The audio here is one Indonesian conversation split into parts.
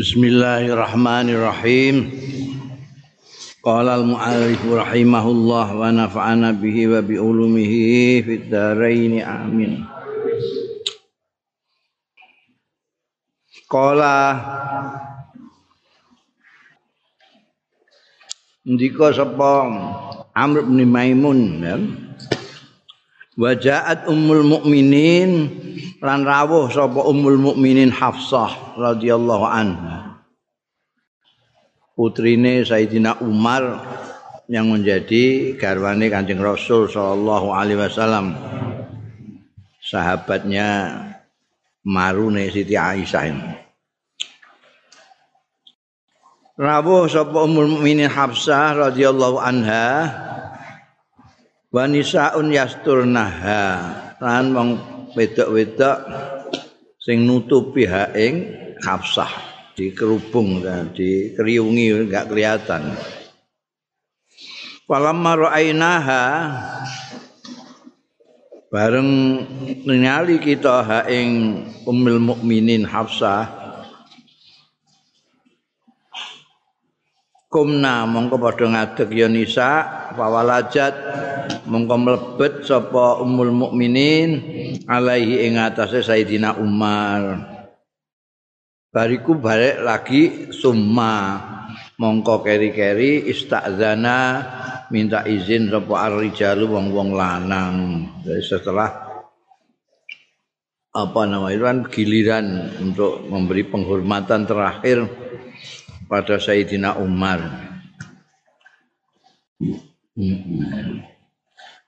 Bismillahirrahmanirrahim. Qala al-mu'allif rahimahullah wa nafa'ana bihi wa bi ulumihi fid dharain amin. Qala Ndika sapa Amr bin Maimun ya. Wajaat ummul mukminin lan rawuh sapa ummul mukminin Hafsah radhiyallahu anha. Putrine Sayyidina Umar yang menjadi garwane Kanjeng Rasul sallallahu alaihi wasallam. Sahabatnya marune Siti Aisyah ini. Rawuh sapa ummul mukminin Hafsah radhiyallahu anha wa nisaun yasturnaha. Lan wong wedok-wedok sing nutupi ha ing Hafsah dikerubung di kriungi enggak kelihatan. Falamma ra'ainaha bareng ningali kita ha ing Ummul Mukminin Hafsah kumna mongko padha ngadeg ya nisa fawalajat mongko mlebet sapa ummul mukminin alaihi ing atase sayidina Umar. Bariku balik lagi summa. Mongko keri-keri istazana minta izin sapa ar-rijalu wong-wong lanang. Jadi setelah apa namanya kan giliran untuk memberi penghormatan terakhir pada Sayyidina Umar.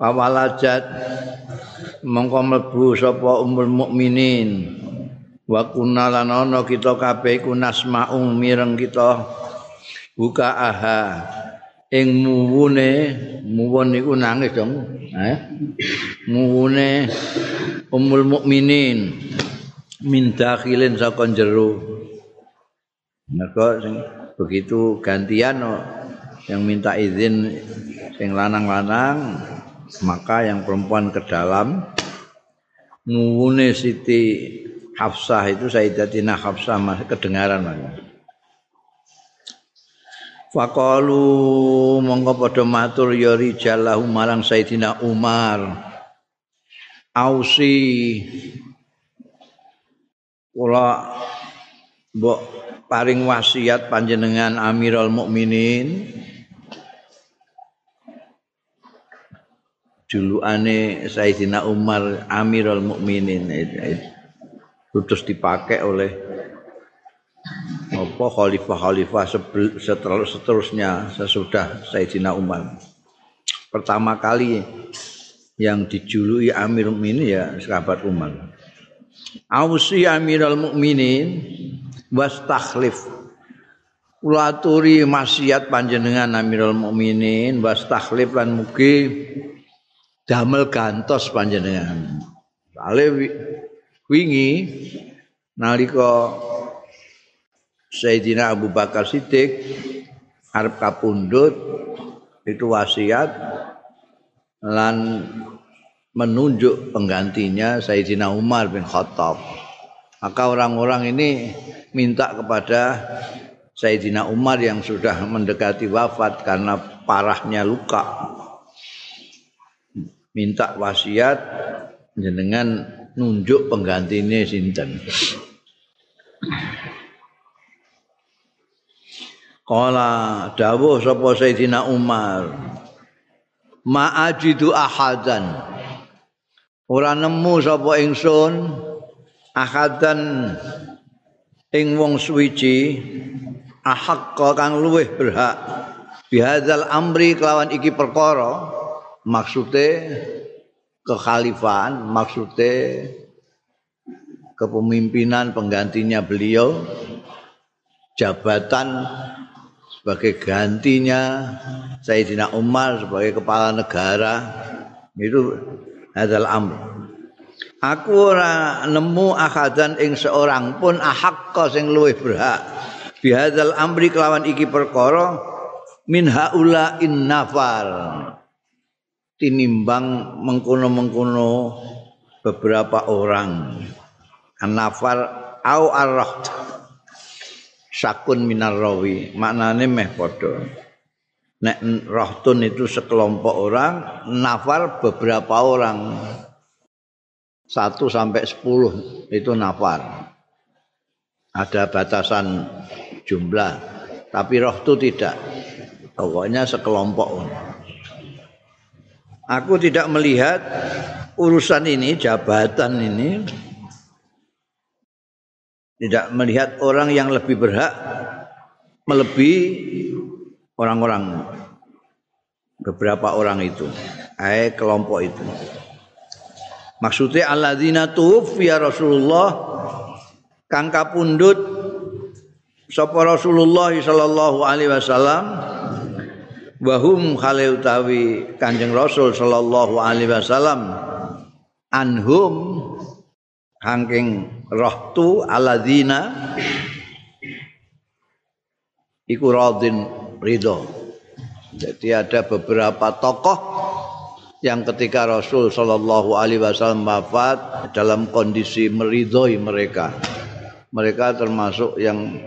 Pawalajat mongko mlebu sapa ummul mukminin. Wa kunna lan ana kita kabeh iku nasma'u mireng kita. Buka aha. Ing muwune muwun niku nangis dong eh muwune ummul mukminin. Min dakhilin saka jero. Begitu gantian yang minta izin sing lanang-lanang maka yang perempuan ke dalam nuwune Siti Hafsah itu Sayyidatina Hafsah masih kedengaran mana. Faqalu mongko padha matur ya rijalahu marang Sayyidina Umar. Ausi kula mbok paring wasiat panjenengan Amirul Mukminin julukane Sayyidina Umar Amirul Mukminin. Terus dipakai oleh apa khalifah-khalifah seterusnya sesudah Sayyidina Umar. Pertama kali yang dijuluki Amirul Mukminin ya sahabat Umar. Ausi Amirul Mukminin wastakhlif kula aturi maksiat panjenengan Amirul Mukminin wastakhlif lan mugi damel gantos panjenengan ale wingi nalika Sayyidina Abu Bakar Siddiq arep kapundhut itu wasiat lan menunjuk penggantinya Sayyidina Umar bin Khattab maka orang-orang ini minta kepada Sayyidina Umar yang sudah mendekati wafat karena parahnya luka. Minta wasiat jenengan nunjuk penggantinya sinten. Kala dawuh sapa Sayyidina Umar Ma'ajidu ahadan Ora nemu sapa ingsun ahadan ing wong suwiji ahaqqa kang luweh berhak bihadzal amri kelawan iki perkara maksude kekhalifahan maksude kepemimpinan penggantinya beliau jabatan sebagai gantinya Sayyidina Umar sebagai kepala negara itu adalah amr. Aku ora nemu akadan ing seorang pun ahakka sing luwih berhak. Bihadzal amri kelawan iki perkara min haula in tinimbang mengkono-mengkono beberapa orang. An nafar au arraht. Sakun minar rawi. Maknane meh padha. Nek rohtun itu sekelompok orang nafar beberapa orang. Satu sampai sepuluh itu nafar. Ada batasan jumlah tapi rohtu tidak. Pokoknya sekelompok aku tidak melihat urusan ini jabatan ini. Tidak melihat orang yang lebih berhak melebihi orang-orang beberapa orang itu. Eh kelompok itu. Maksudnya alladzina tuwfiya Rasulullah kang kapundhut sapa Rasulullah sallallahu alaihi wasallam wahum khale utawi Kanjeng Rasul sallallahu alaihi wasallam anhum hangking rohtu aladzina iku radin ridho. Jadi ada beberapa tokoh yang ketika Rasul Shallallahu Alaihi Wasallam wafat dalam kondisi meridhoi mereka. Mereka termasuk yang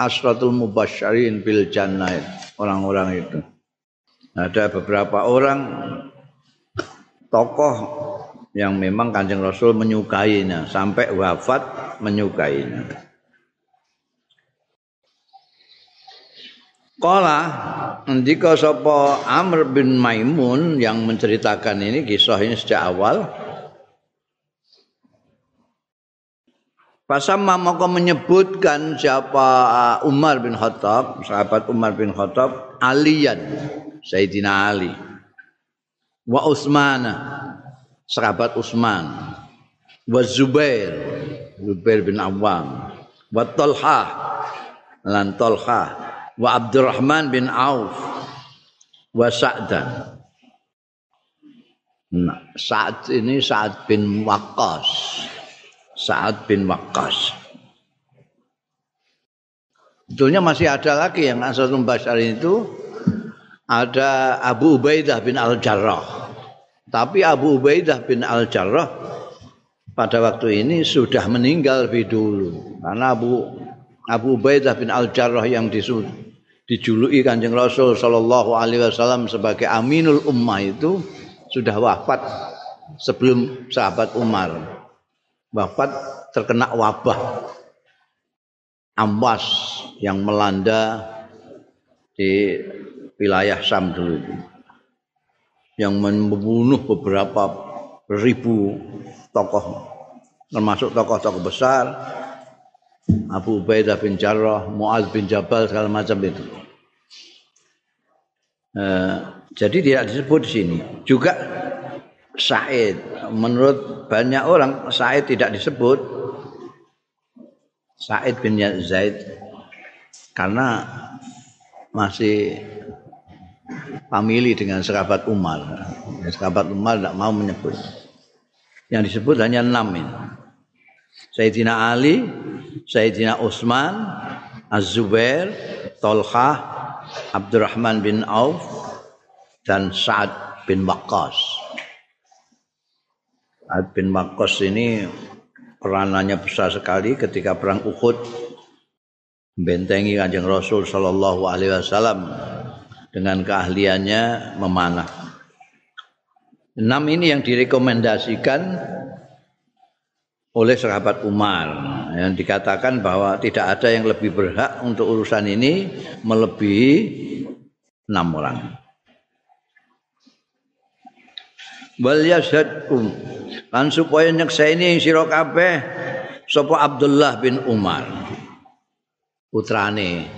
asratul mubasyarin bil jannah orang-orang itu ada beberapa orang tokoh yang memang Kanjeng Rasul menyukainya sampai wafat menyukainya. Kala ndika sapa Amr bin Maimun yang menceritakan ini kisah ini sejak awal Pasama maka menyebutkan siapa Umar bin Khattab, sahabat Umar bin Khattab, Aliyan, Sayyidina Ali, wa Utsmana, sahabat Utsman wa Zubair Zubair bin Awam. Wa Talha lan Talha. Wa Abdurrahman bin Auf. Wa Sa'dan. Nah, Sa'ad ini Sa'ad bin Waqqas. Sa'ad bin Waqqas. Betulnya masih ada lagi yang Asal Bashar itu ada Abu Ubaidah bin Al-Jarrah Tapi Abu Ubaidah bin Al-Jarrah pada waktu ini sudah meninggal lebih dulu. Karena Abu Abu Ubaidah bin Al-Jarrah yang dijuluki Kanjeng Rasul sallallahu alaihi wasallam sebagai Aminul Ummah itu sudah wafat sebelum sahabat Umar. Wafat terkena wabah amwas yang melanda di wilayah Sam dulu itu. yang membunuh beberapa ribu tokoh termasuk tokoh-tokoh besar Abu Ubaidah bin Jarrah, Muaz bin Jabal segala macam itu. Uh, jadi tidak disebut di sini. Juga Said, menurut banyak orang Said tidak disebut. Said bin Zaid karena masih famili dengan sahabat Umar. Sahabat Umar tidak mau menyebut. Yang disebut hanya enam ini. Sayyidina Ali, Sayyidina Utsman, Az-Zubair, Tolha, Abdurrahman bin Auf, dan Sa'ad bin Waqqas. Sa'ad bin Waqqas ini peranannya besar sekali ketika perang Uhud membentengi Kanjeng Rasul sallallahu alaihi wasallam dengan keahliannya memanah. Enam ini yang direkomendasikan oleh sahabat Umar yang dikatakan bahwa tidak ada yang lebih berhak untuk urusan ini melebihi enam orang. Wal yashadkum lan supaya nyekseni sira kabeh sapa Abdullah bin Umar putrane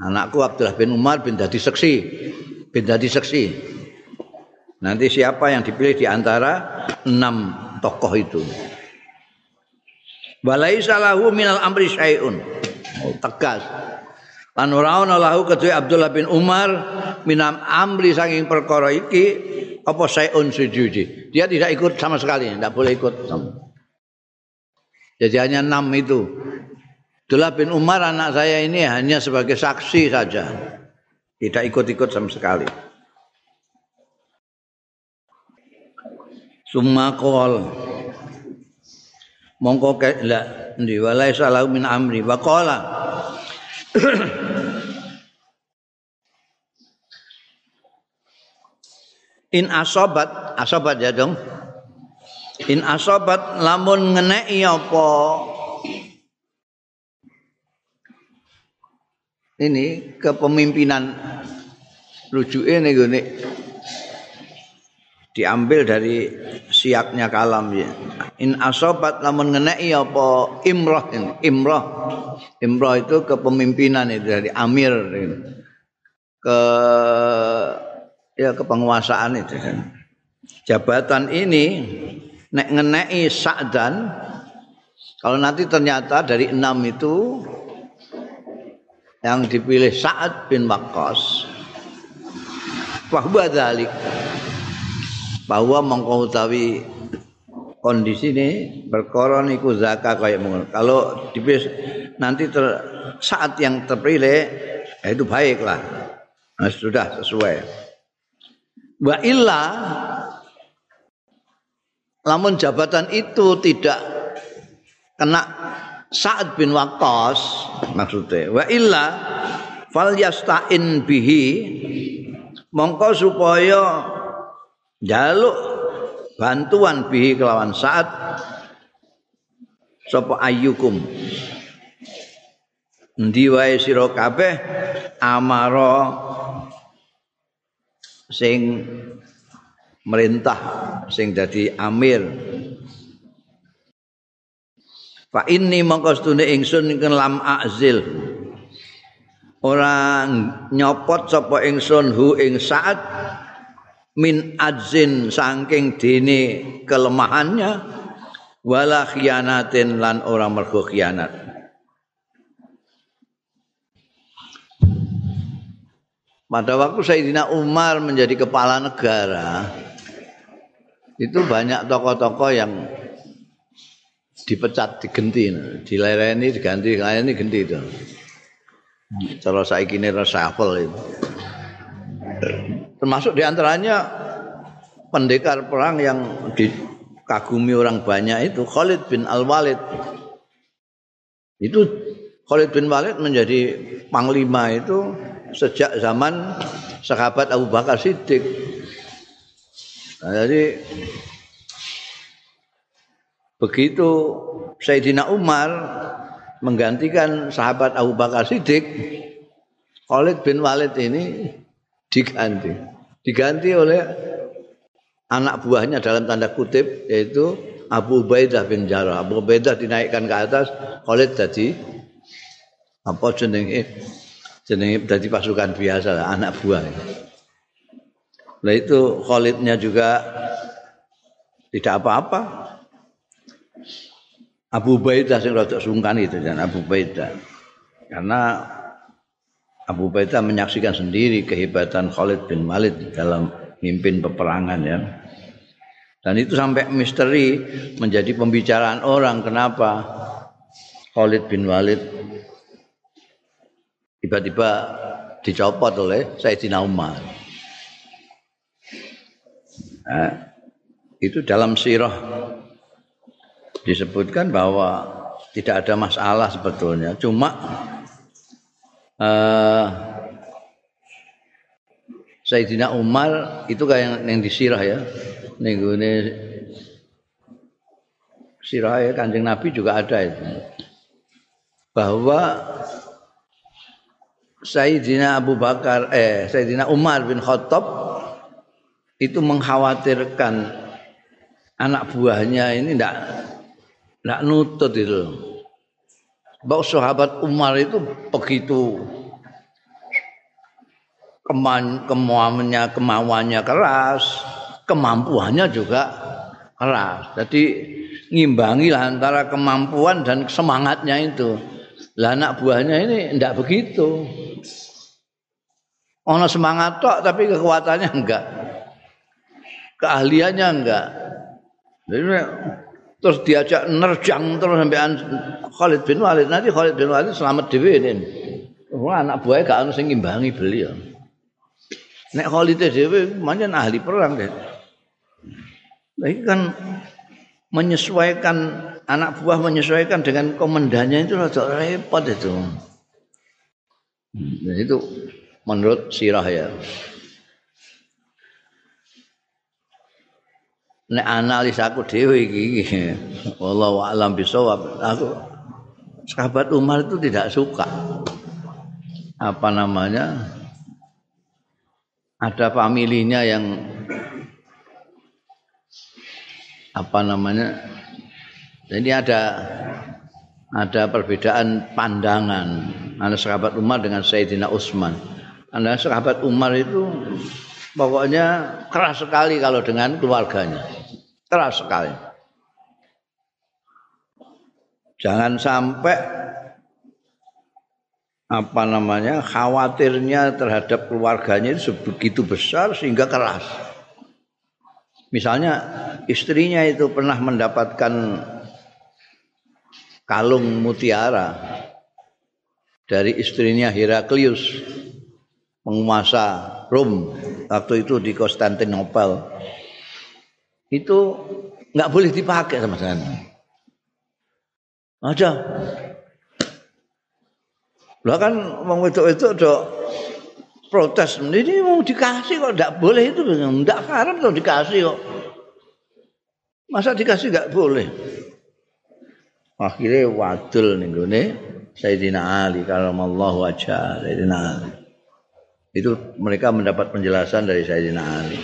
Anakku Abdullah bin Umar bin dadi seksi. Bin dadi seksi. Nanti siapa yang dipilih di antara enam tokoh itu. Balai salahu minal amri syai'un. Oh, tegas. Lan ora lahu kecuali Abdullah bin Umar minam amri saking perkara iki apa syai'un sujuji. Dia tidak ikut sama sekali, tidak boleh ikut. Jadi hanya enam itu Abdullah bin Umar anak saya ini hanya sebagai saksi saja. Tidak ikut-ikut sama sekali. Summa qol. Mongko la ndi? Walai salahu min amri. Wa qala. In asobat asobat ya dong. In asobat lamun ngenei apa ini kepemimpinan rujuke nih diambil dari siaknya kalam ya in asobat lamun ngenei apa imroh ini imroh imroh itu kepemimpinan itu dari amir ini. ke ya kepenguasaan itu kan. Jabatan ini nek ngenei Sa'dan kalau nanti ternyata dari enam itu yang dipilih Sa'ad bin Waqqas. Bahwa dalik bahwa mengketahui kondisi ini berkoron iku zakat kayak mungkin. Kalau dipilih nanti ter, saat yang terpilih ya itu baiklah. Nah, sudah sesuai. Wa illa lamun jabatan itu tidak kena Sa'ad bin Waqqas maksudnya wa illa fal yasta'in bihi mongko supaya jaluk bantuan bihi kelawan Sa'ad sapa ayyukum? Endi wae sira kabeh amara sing merintah sing dadi amir Fa inni mongko stune ingsun ing lam azil. Ora nyopot sapa ingsun hu ing saat min adzin saking dene kelemahannya wala khianatin lan ora mergo khianat. Pada waktu Sayyidina Umar menjadi kepala negara, itu banyak tokoh-tokoh yang dipecat, digenti, dilereni, diganti, ini ganti itu. Cara saya kini reshuffle itu. Termasuk di antaranya pendekar perang yang dikagumi orang banyak itu Khalid bin Al-Walid. Itu Khalid bin Walid menjadi panglima itu sejak zaman sahabat Abu Bakar Siddiq. Nah, jadi begitu Sayyidina Umar menggantikan sahabat Abu Bakar Siddiq, Khalid bin Walid ini diganti. Diganti oleh anak buahnya dalam tanda kutip yaitu Abu Ubaidah bin Jarrah. Abu Ubaidah dinaikkan ke atas, Khalid jadi apa jenenge jenenge dari pasukan biasa lah, anak buah. Nah itu Khalidnya juga tidak apa-apa. Abu Baidah sing rada sungkan itu dan Abu Baidah. Karena Abu Baidah menyaksikan sendiri kehebatan Khalid bin Walid dalam mimpin peperangan ya. Dan itu sampai misteri menjadi pembicaraan orang kenapa Khalid bin Walid tiba-tiba dicopot oleh Sayyidina Umar. Nah, itu dalam sirah disebutkan bahwa tidak ada masalah sebetulnya, cuma uh, Sayyidina Umar itu kayak yang, yang disirah ya, nih sirah ya kanjeng Nabi juga ada itu. Bahwa Sayyidina Abu Bakar eh Sayyidina Umar bin Khattab itu mengkhawatirkan anak buahnya ini tidak tidak nutut itu. Bahwa sahabat Umar itu begitu keman, kemauannya kemauannya keras, kemampuannya juga keras. Jadi ngimbangi antara kemampuan dan semangatnya itu. Lah anak buahnya ini tidak begitu. Ono semangat tok tapi kekuatannya enggak. Keahliannya enggak. Jadi terus diajak nerjang terus sampai Khalid bin Walid nanti Khalid bin Walid selamat dewi ini. Wah, anak buahnya gak yang ngimbangi beliau. Nek Khalid dewi macam ahli perang deh. Nah, ini kan menyesuaikan anak buah menyesuaikan dengan komandannya itu rada repot itu. Nah, itu menurut sirah ya. Nek analis aku dhewe iki, wallahu a'lam bisawab. Aku sahabat Umar itu tidak suka apa namanya ada familinya yang apa namanya jadi ada ada perbedaan pandangan antara sahabat Umar dengan Sayyidina Utsman. Anda sahabat Umar itu pokoknya keras sekali kalau dengan keluarganya. Keras sekali. Jangan sampai apa namanya khawatirnya terhadap keluarganya itu begitu besar sehingga keras. Misalnya istrinya itu pernah mendapatkan kalung mutiara dari istrinya Heraklius penguasa Rom waktu itu di Konstantinopel itu nggak boleh dipakai sama sekali. Aja lah kan mau itu itu do protes ini mau dikasih kok nggak boleh itu nggak haram kok dikasih kok. Masa dikasih nggak boleh? Akhirnya wadul nih gue Sayyidina Ali karamallahu wajah Sayyidina Ali. Itu mereka mendapat penjelasan dari Sayyidina Ali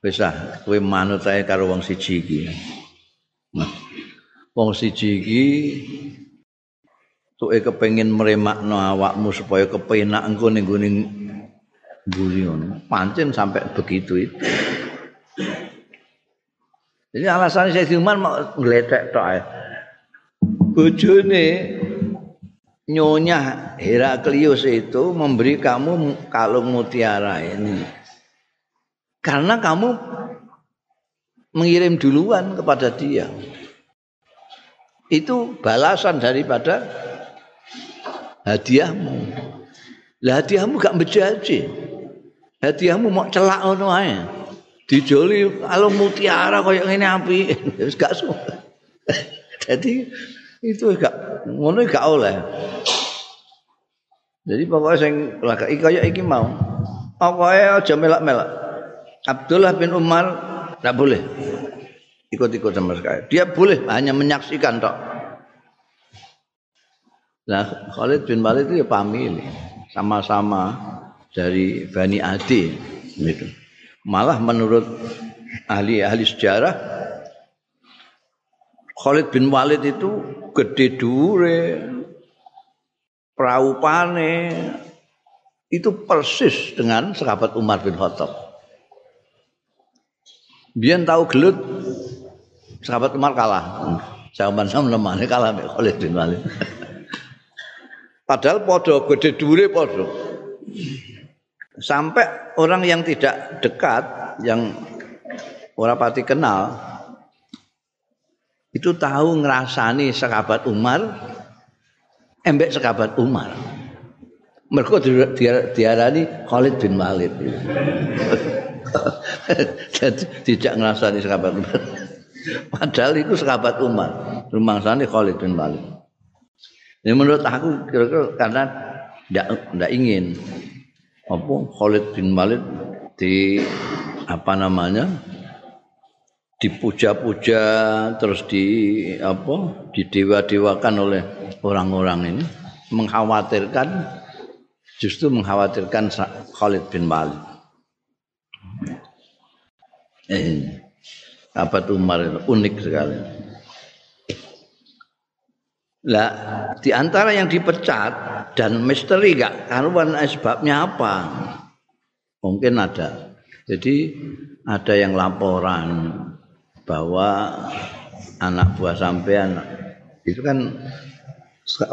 bisa kue manut saya karo wong siji iki. Wong siji iki tuh kepengin meremakno awakmu supaya kepenak engko ning gone mburi ngono. Pancen sampai begitu itu. Jadi alasan saya Umar mau ngeletek tok bojone nyonya Heraklius itu memberi kamu kalung mutiara ini karena kamu mengirim duluan kepada dia. Itu balasan daripada hadiahmu. Lah hadiahmu gak menjadi hadiahmu mau celak ngono ae. Dijoli kalung mutiara kayak ngene api. Gak semua jadi itu gak ngono gak oleh. Jadi pokoknya sing laka kaya iki mau. Pokoknya aja melak-melak Abdullah bin Umar tidak boleh ikut-ikut sama sekali dia boleh hanya menyaksikan tok nah Khalid bin Walid itu ya famili sama-sama dari Bani Adi gitu. malah menurut ahli-ahli sejarah Khalid bin Walid itu gede dure praupane itu persis dengan sahabat Umar bin Khattab. Biar tahu gelut sahabat Umar kalah. Zaman sama lemahnya kalah mek Khalid bin Walid. Padahal podo gede dure podo. Sampai orang yang tidak dekat, yang orang pati kenal, itu tahu ngerasani sahabat Umar embek sahabat Umar mereka diarani Khalid bin Walid tidak ngerasani sahabat Umar. Padahal itu sahabat Umar. Sana Khalid bin Walid. Ini menurut aku kira-kira karena tidak tidak ingin apa Khalid bin Walid di apa namanya dipuja-puja terus di apa didewa-dewakan oleh orang-orang ini mengkhawatirkan justru mengkhawatirkan Khalid bin Walid. Eh, apa Umar itu unik sekali. Lah di antara yang dipecat dan misteri gak karuan sebabnya apa? Mungkin ada. Jadi ada yang laporan bahwa anak buah sampean itu kan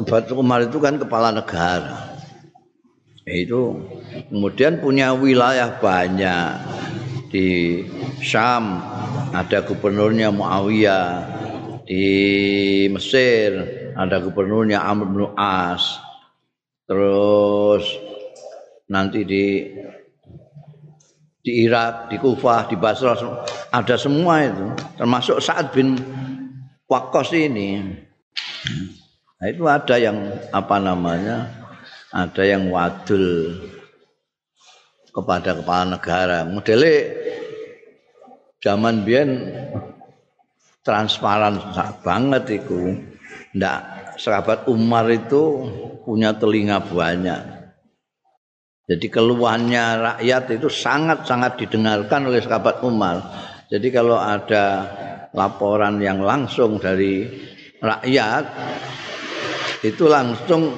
Batu Umar itu kan kepala negara. Itu. Kemudian punya wilayah banyak. Di Syam ada gubernurnya Muawiyah. Di Mesir ada gubernurnya Amr bin As. Terus nanti di di Irak, di Kufah, di Basra ada semua itu. Termasuk Sa'ad bin wakos ini. Nah itu ada yang apa namanya ada yang wadul kepada kepala negara. Modelnya zaman biyen transparan banget itu ndak sahabat Umar itu punya telinga banyak. Jadi keluhannya rakyat itu sangat-sangat didengarkan oleh sahabat Umar. Jadi kalau ada laporan yang langsung dari rakyat itu langsung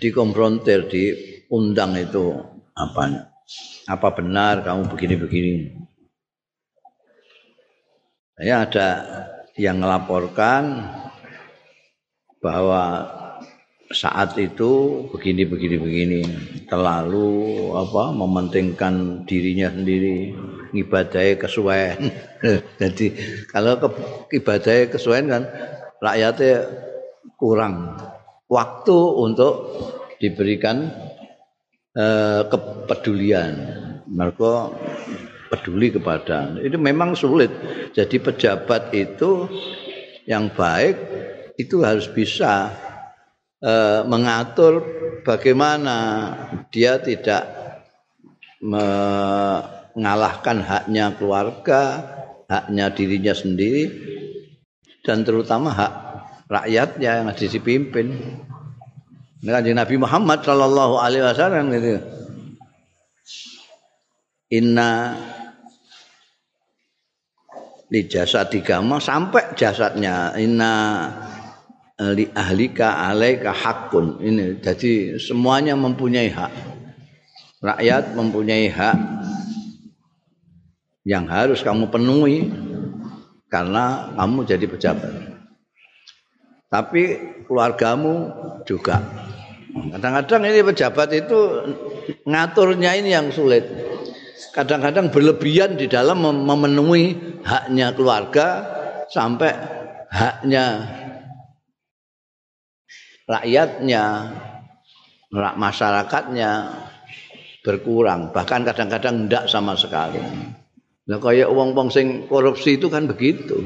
dikonfrontir, diundang itu apa apa benar kamu begini-begini. Saya ada yang melaporkan bahwa saat itu begini begini begini terlalu apa mementingkan dirinya sendiri ngibadahi kesuwen jadi kalau ke, ibadahnya kesuwen kan rakyatnya kurang waktu untuk diberikan eh, kepedulian. Mereka peduli kepada. Itu memang sulit. Jadi pejabat itu yang baik itu harus bisa Eh, mengatur bagaimana dia tidak mengalahkan haknya keluarga, haknya dirinya sendiri dan terutama hak rakyatnya yang harus dipimpin. Dengan Nabi Muhammad Shallallahu Alaihi Wasallam gitu. Inna di jasad tiga sampai jasadnya inna li ahlika alaika hakun ini jadi semuanya mempunyai hak rakyat mempunyai hak yang harus kamu penuhi karena kamu jadi pejabat tapi keluargamu juga kadang-kadang ini pejabat itu ngaturnya ini yang sulit kadang-kadang berlebihan di dalam memenuhi haknya keluarga sampai haknya rakyatnya, masyarakatnya berkurang, bahkan kadang-kadang tidak sama sekali. Nah, kayak uang-uang sing korupsi itu kan begitu.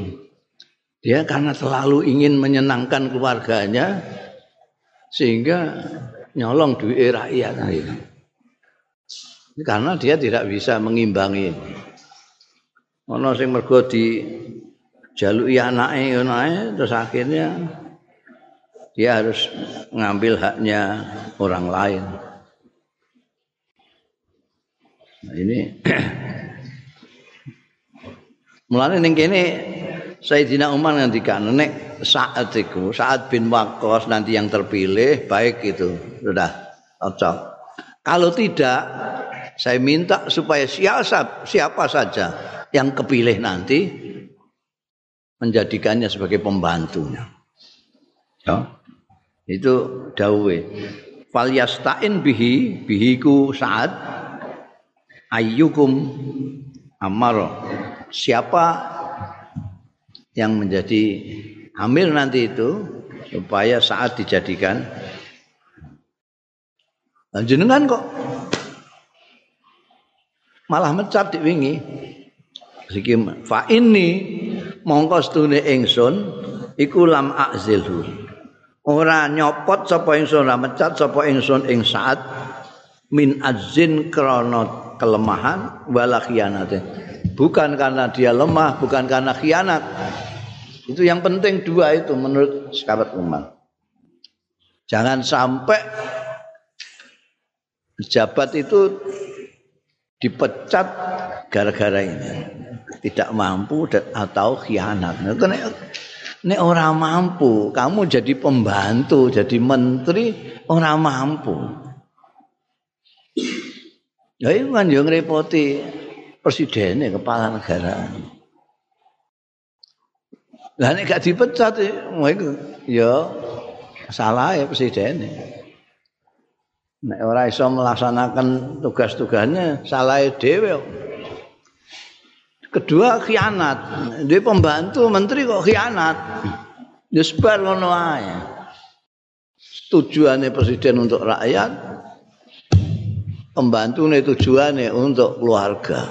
Dia karena terlalu ingin menyenangkan keluarganya sehingga nyolong duit rakyat. Karena dia tidak bisa mengimbangi. Ono sing mergo di jaluki anake ngono terus akhirnya dia harus mengambil haknya orang lain. Nah, ini mulane ning kene Sayyidina Umar ngendikan nek saat itu saat bin Waqqas nanti yang terpilih baik itu sudah cocok. Kalau tidak saya minta supaya siapa siapa saja yang kepilih nanti menjadikannya sebagai pembantunya. Ya itu dawe fal yastain bihi bihiku saat ayyukum amar siapa yang menjadi hamil nanti itu supaya saat dijadikan jenengan kok malah mecat diwingi siki fa ini mongko stune ingsun iku lam akzilhu. Ora nyopot sapa ingsun ora mecat sapa ingsun ing saat min azin krana kelemahan wala khianate bukan karena dia lemah bukan karena khianat. Itu yang penting dua itu menurut sahabat Umar. Jangan sampai pejabat itu dipecat gara-gara ini. Tidak mampu atau khianat. Nek ora mampu, kamu jadi pembantu, jadi menteri, ora mampu. Ya itu kan yang repoti presidennya, kepala negara. Lah nek gak dipecat ya salah ya presidennya. Nek ora iso melaksanakan tugas-tugasnya salah dhewe. Kedua khianat. Dia pembantu menteri kok khianat. Ya sebar ngono. Tujuannya presiden untuk rakyat, pembantu ini tujuannya untuk keluarga.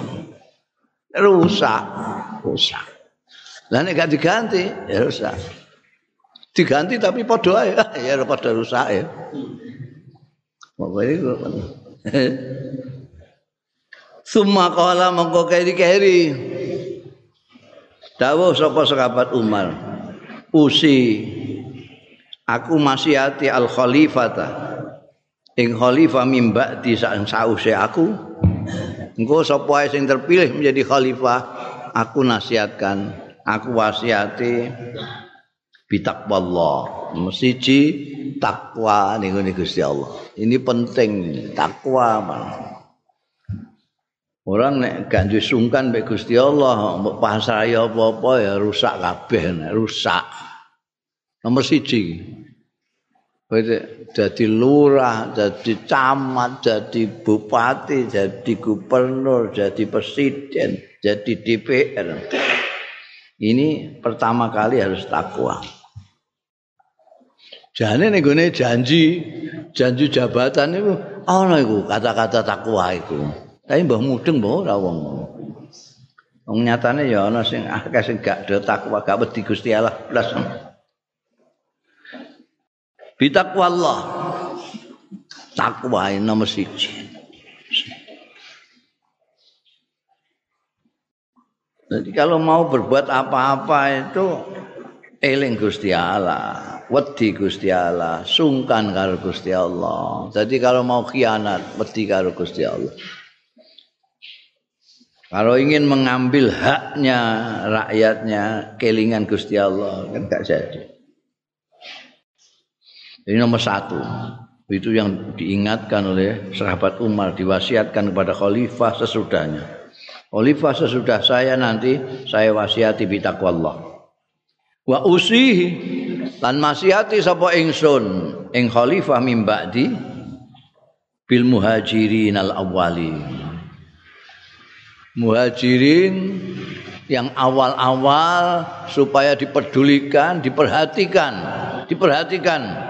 Rusak, rusak. Lah nek gak diganti ya rusak. Diganti tapi padha ae ya padha rusak ya. Pokoke iku. Summa qala mongko keri-keri. Dawuh sapa sahabat Umar. Usi aku masih hati al khalifata ing khalifah mimba di sause aku engko sapa sing terpilih menjadi khalifah aku nasihatkan aku wasiati bitaqwallah mesti takwa ning Gusti Allah ini penting takwa Orang nek gak sungkan Gusti Allah, mbok pasrah apa-apa ya rusak kabeh, rusak. Nomor siji. Jadi lurah, jadi camat, jadi bupati, jadi gubernur, jadi presiden, jadi DPR. Ini pertama kali harus takwa. Jane ning janji, janji jabatan itu ana iku kata-kata takwa iku. Tapi mbah mudeng mbah ora wong. Wong nyatane ya ana sing akeh sing gak takwa gak wedi Gusti Allah blas. Bitakwa Allah. Takwa nomor siji. Jadi kalau mau berbuat apa-apa itu eling Gusti Allah, wedi Gusti Allah, sungkan karo Gusti Allah. Jadi kalau mau khianat, wedi karo Gusti Allah. Kalau ingin mengambil haknya rakyatnya, kelingan Gusti Allah kan gak jadi. Ini nomor satu. Itu yang diingatkan oleh sahabat Umar, diwasiatkan kepada khalifah sesudahnya. Khalifah sesudah saya nanti saya wasiati bitakwallah. Wa usihi lan masihati sapa ingsun ing khalifah mim ba'di bil muhajirin al awwalin muhajirin yang awal-awal supaya diperdulikan, diperhatikan, diperhatikan.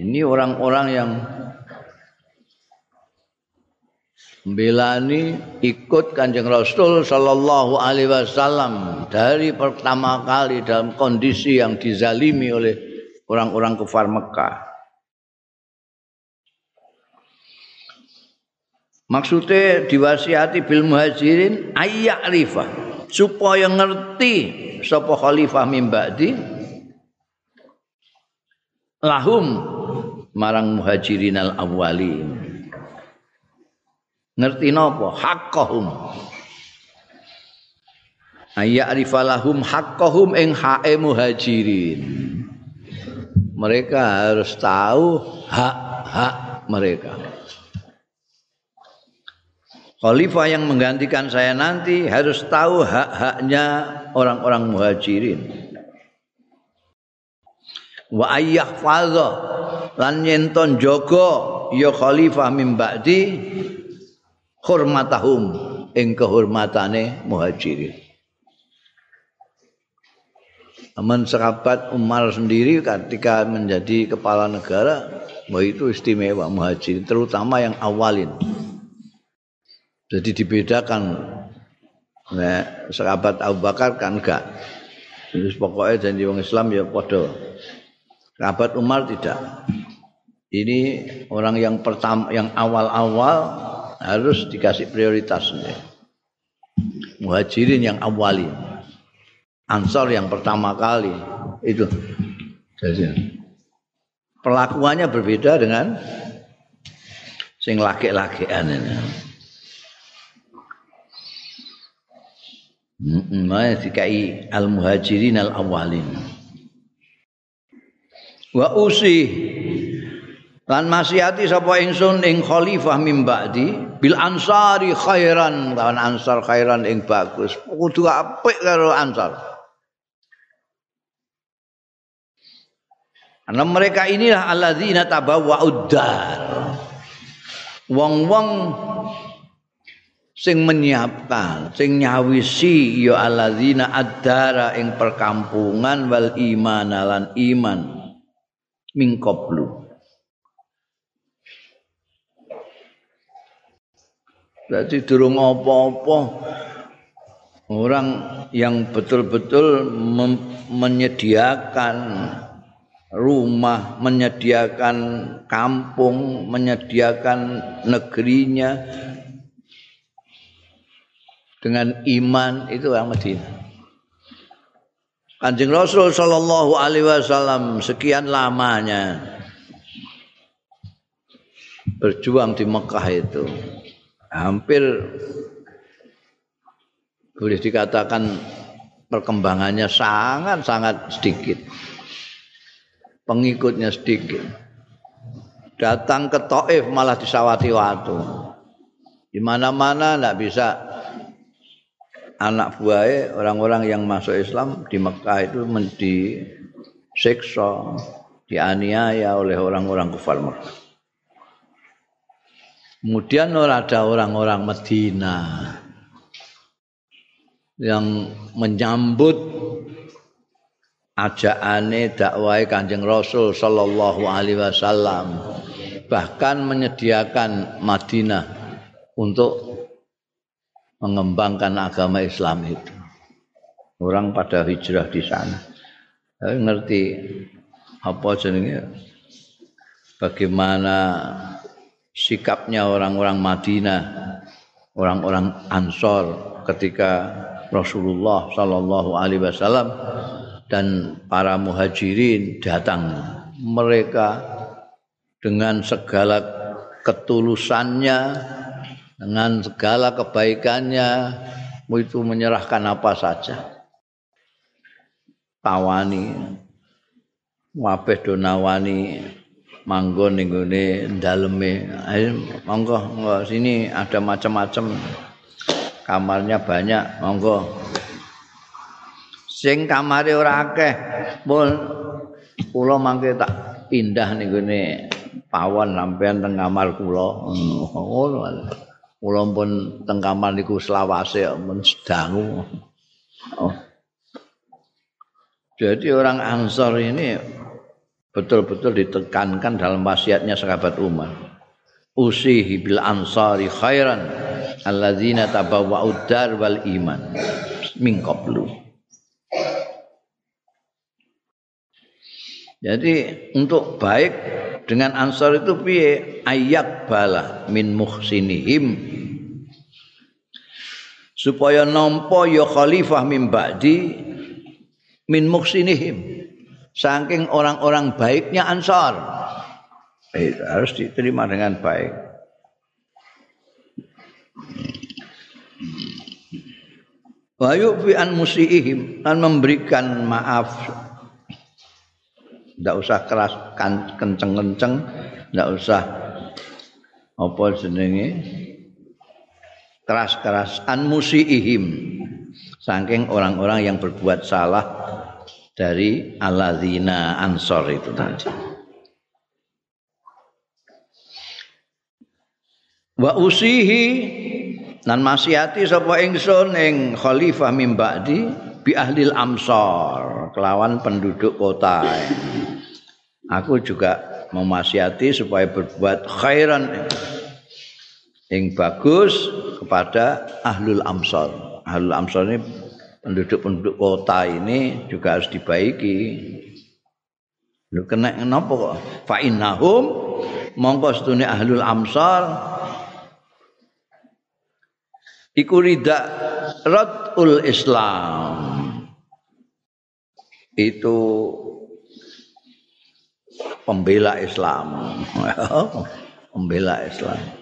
Ini orang-orang yang membelani ikut Kanjeng Rasul sallallahu alaihi wasallam dari pertama kali dalam kondisi yang dizalimi oleh orang-orang kafir Mekah. Maksudnya diwasiati bil muhajirin ayyak rifah supaya ngerti sapa khalifah min ba'di lahum marang muhajirin al awwalin ngerti napa haqqahum. Ayyak lahum haqqahum ing hae muhajirin. Mereka harus tahu hak-hak mereka. Khalifah yang menggantikan saya nanti harus tahu hak-haknya orang-orang muhajirin. Wa ayyah lan yenton jogo ya khalifah min ba'di hormatahum ing kehormatane muhajirin. Aman sahabat Umar sendiri ketika menjadi kepala negara, bahwa itu istimewa muhajirin, terutama yang awalin. Jadi dibedakan. Nah, sahabat Abu Bakar kan enggak. Terus pokoknya janji orang Islam ya podo. Sahabat Umar tidak. Ini orang yang pertama, yang awal-awal harus dikasih prioritas. Muhajirin yang awali. Ansor yang pertama kali itu. Jadi perlakuannya berbeda dengan sing laki-lakian ini. Maya dikai al muhajirin al awalin. Wa usi lan masihati sapa ingsun ing khalifah mim ba'di bil ansari khairan lawan ansar khairan ing bagus. Kudu apik karo ansar. Karena mereka inilah alladzina tabawwa uddar. Wong-wong sing menyiapkan sing nyawisi ya alladzina adara ing perkampungan wal iman lan iman Berarti durung apa-apa orang yang betul-betul menyediakan rumah, menyediakan kampung, menyediakan negerinya dengan iman itu orang Madinah. Kanjeng Rasul Shallallahu Alaihi Wasallam sekian lamanya berjuang di Mekah itu hampir boleh dikatakan perkembangannya sangat-sangat sedikit pengikutnya sedikit. Datang ke Taif malah disawati waktu. Di mana-mana tidak bisa anak buahnya orang-orang yang masuk Islam di Mekah itu disiksa, dianiaya oleh orang-orang kafir Mekah. Kemudian ada orang-orang Medina yang menyambut ajakane dakwah Kanjeng Rasul sallallahu alaihi wasallam bahkan menyediakan Madinah untuk mengembangkan agama Islam itu. Orang pada hijrah di sana. Saya ngerti apa jenenge bagaimana sikapnya orang-orang Madinah, orang-orang Ansor ketika Rasulullah Shallallahu Alaihi Wasallam dan para muhajirin datang. Mereka dengan segala ketulusannya dengan segala kebaikannya itu menyerahkan apa saja. Tawani wabeh donawani manggon ning gone daleme. Ayo monggo sini ada macam-macam. Kamarnya banyak monggo. Sing kamare ora akeh. Pun kula mangke tak pindah ning gone pawon sampean teng kamar kula. Ngono kula pun teng kamar niku selawase men sedangu oh. jadi orang ansor ini betul-betul ditekankan dalam wasiatnya sahabat Umar. Usihi bil ansari khairan alladzina tabawwa'ud dar wal iman. Min qablu Jadi untuk baik dengan ansar itu piye? Ayak bala min muhsinihim. Supaya nampa ya khalifah min ba'di min muhsinihim saking orang-orang baiknya ansar. Eh, harus diterima dengan baik. Wa yu'fi an musiihim dan memberikan maaf. Ndak usah keras kan, kenceng-kenceng. Ndak usah apa jenenge? Keras-keras an musiihim. Saking orang-orang yang berbuat salah dari alladzina ansor itu tadi. Wa usihi nan masiati sapa ingsun ing khalifah mim ba'di bi ahlil amsar kelawan penduduk kota. Aku juga memasiati supaya berbuat khairan yang bagus kepada ahlul amsar. Ahlul amsar ini penduduk-penduduk kota ini juga harus dibaiki lu kena kenapa kok fa innahum mongko setune ahlul amsar iku rida radul islam itu pembela Islam. pembela Islam.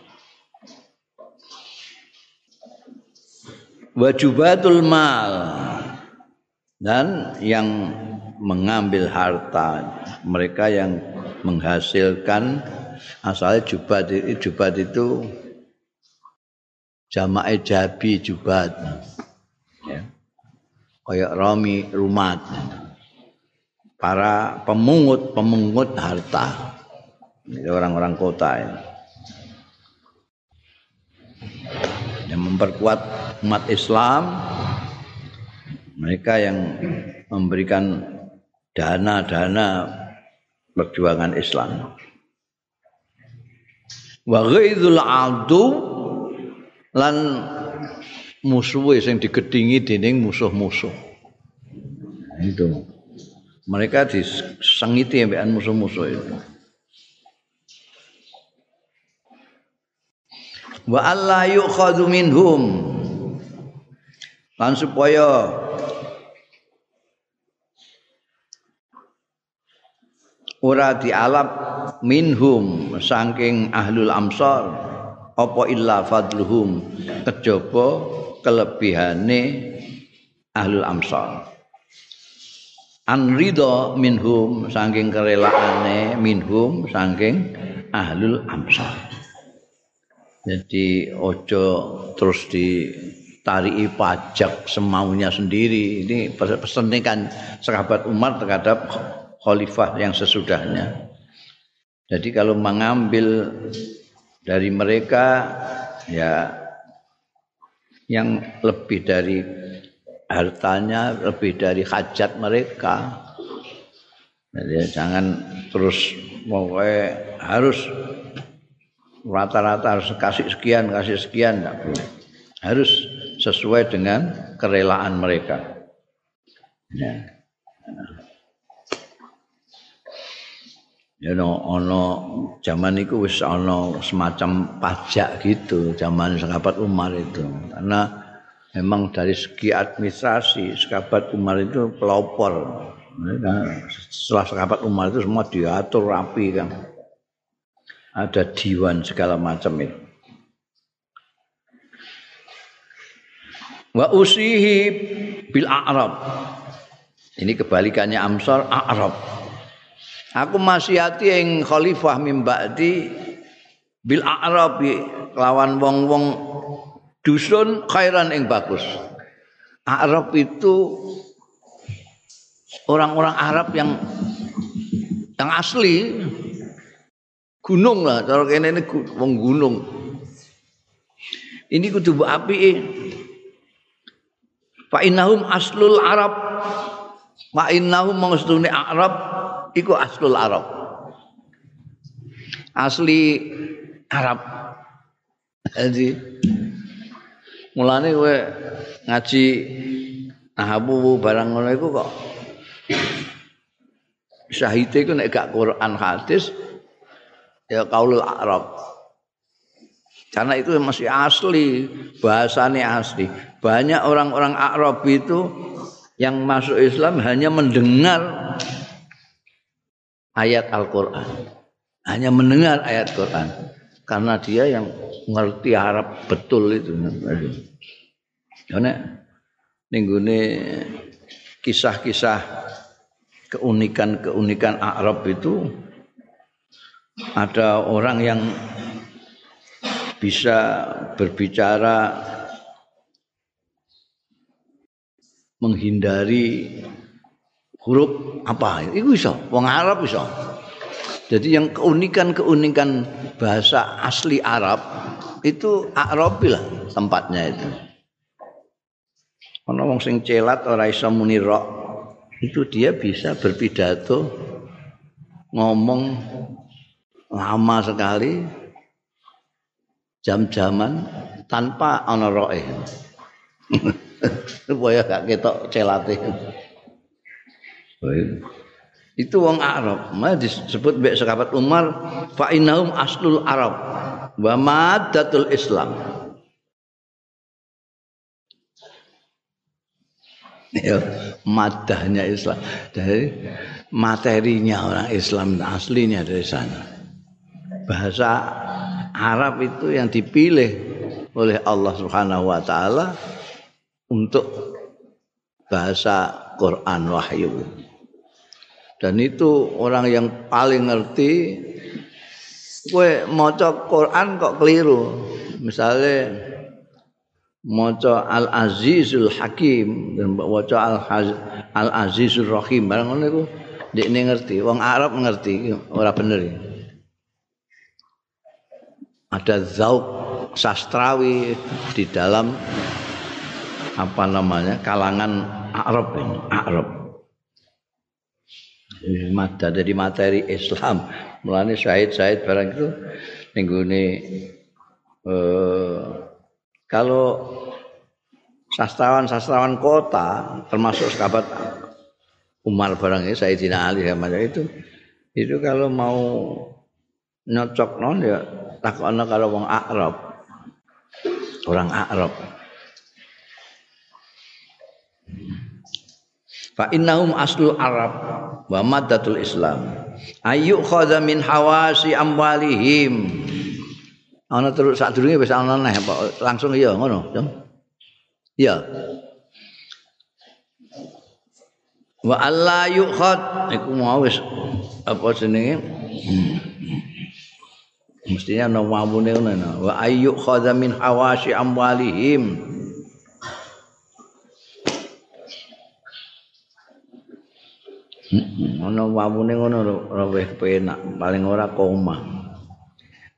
Wajubatul mal dan yang mengambil harta mereka yang menghasilkan asal jubat jubat itu jamaah jabi jubat ya. kayak Romi Rumat para pemungut-pemungut harta. Ini orang-orang kota ini. Yang memperkuat umat Islam mereka yang memberikan dana-dana perjuangan Islam. Wa ghaidul adu lan musuhe sing digedingi dening musuh-musuh. Itu. Mereka disengiti ambekan musuh-musuh itu. Wa alla yukhadhu minhum. Lan supaya. Ora dialap minhum saking ahlul amsar apa illa fadluhum kejaba kelebihane ahlul amsar. An ridha minhum saking kerelaane minhum saking ahlul amsar. Jadi ojo terus ditariki pajak semaunya sendiri ini pesannya kan sahabat Umar terhadap khalifah yang sesudahnya. Jadi kalau mengambil dari mereka ya yang lebih dari hartanya, lebih dari hajat mereka. Jadi jangan terus pokoknya harus rata-rata harus kasih sekian, kasih sekian enggak boleh. Harus sesuai dengan kerelaan mereka. Ya. ya no ono zaman itu wis ono semacam pajak gitu zaman sahabat Umar itu karena memang dari segi administrasi sahabat Umar itu pelopor nah, setelah sahabat Umar itu semua diatur rapi kan ada diwan segala macam itu wa usihi bil a'rab ini kebalikannya Amsal A'rab Aku masih hati yang khalifah mimba'di bil a'rabi lawan wong-wong dusun khairan yang bagus. Arab itu orang-orang Arab yang yang asli gunung lah cara kene ini wong gunung. Ini kudu api Fa innahum aslul Arab. Fa innahum mangstune Arab iku aslul Arab. Asli Arab. Jadi mulane kowe ngaji nahabu barang ngono iku kok syahid iku nek gak Quran hadis ya kaulul Arab. Karena itu masih asli, bahasanya asli. Banyak orang-orang Arab itu yang masuk Islam hanya mendengar ayat Al-Quran. Hanya mendengar ayat Quran. Karena dia yang ngerti Arab betul itu. Karena ini kisah-kisah keunikan-keunikan Arab itu ada orang yang bisa berbicara menghindari huruf apa. Itu bisa wong Arab bisa jadi yang keunikan-keunikan bahasa asli Arab itu Arabi lah tempatnya itu. Kalau wong sing celat ora iso muni itu dia bisa berpidato ngomong lama sekali jam-jaman tanpa ana roe. Supaya gak ketok celate. Itu wong Arab. Mah disebut mbek sahabat Umar fa innahum aslul Arab wa maddatul Islam. Ya, madahnya Islam. Dari materinya orang Islam aslinya dari sana. Bahasa Arab itu yang dipilih oleh Allah Subhanahu wa taala untuk bahasa Quran wahyu. dan itu orang yang paling ngerti kowe maca Quran kok keliru? Misalnya maca Al Azizul Hakim. Dan maca Al Al Azizul Rahim barang ngono iku ndekne ngerti. Wong Arab ngerti ora bener ada zauk sastrawi di dalam apa namanya? Kalangan Arab ini Arab. Mata dari materi Islam. Mulane syahid-syahid barang itu minggu ini eh, kalau sastrawan-sastrawan kota termasuk sahabat Umar barang ini Sayyidina Ali sama itu itu kalau mau nyocok non ya takokno kalau wong Arab. Orang Arab Fa innahum aslul Arab wa maddatul Islam. Ayu khadha min hawasi amwalihim. Ana terus sadurunge wis ana neh langsung iya ngono, Iya. Wa alla yukhad iku mau wis apa jenenge? Mestinya ana wawune ngono. Wa ayu khadha min hawasi amwalihim. Ana wawune ngono luwih penak paling ora koma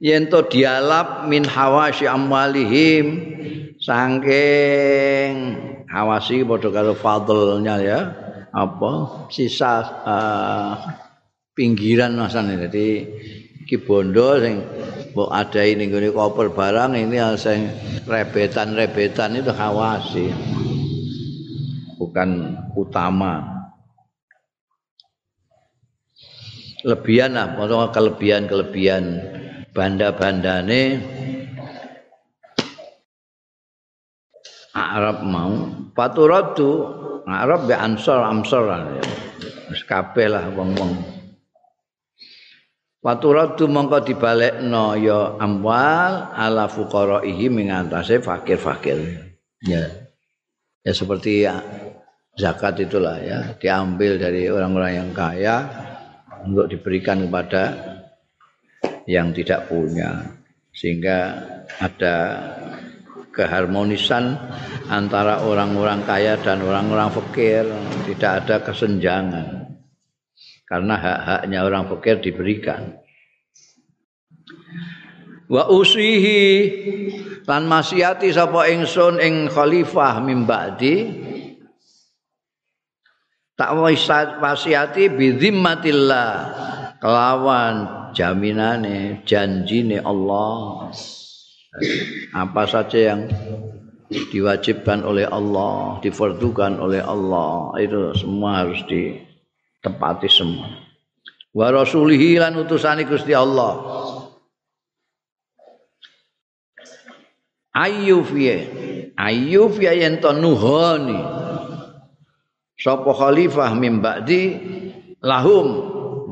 yen to dialap min hawasi amwalihim saking hawasi padha karo fadlnya ya apa sisa uh, pinggiran masane. Dadi iki bondo sing mbok adai ning gone koper barang ini sing rebetan-rebetan itu hawasi. Bukan utama lebihan lah, pokoknya kelebihan-kelebihan banda-bandane. Arab mau. Paturatu Arab be ansor amsor wis kabeh lah wong-wong. Paturatu mongko dibalekno ya amwal ala fuqaraihi mengantase fakir-fakir. Ya. Ya seperti ya, zakat itulah ya diambil dari orang-orang yang kaya untuk diberikan kepada yang tidak punya. Sehingga ada keharmonisan antara orang-orang kaya dan orang-orang fakir. Tidak ada kesenjangan. Karena hak-haknya orang fakir diberikan. Wa usihi lan maksiati sapa ingsun ing khalifah mimba'di tak wasiati bidzimmatillah. Kelawan jaminane janjine Allah. Apa saja yang diwajibkan oleh Allah difardukan oleh Allah itu semua harus ditepati semua. Wa rasulihi lan utusane Gusti Allah. Ayyuf ya ayyuf ya yen nuhani sapa khalifah mim ba'di lahum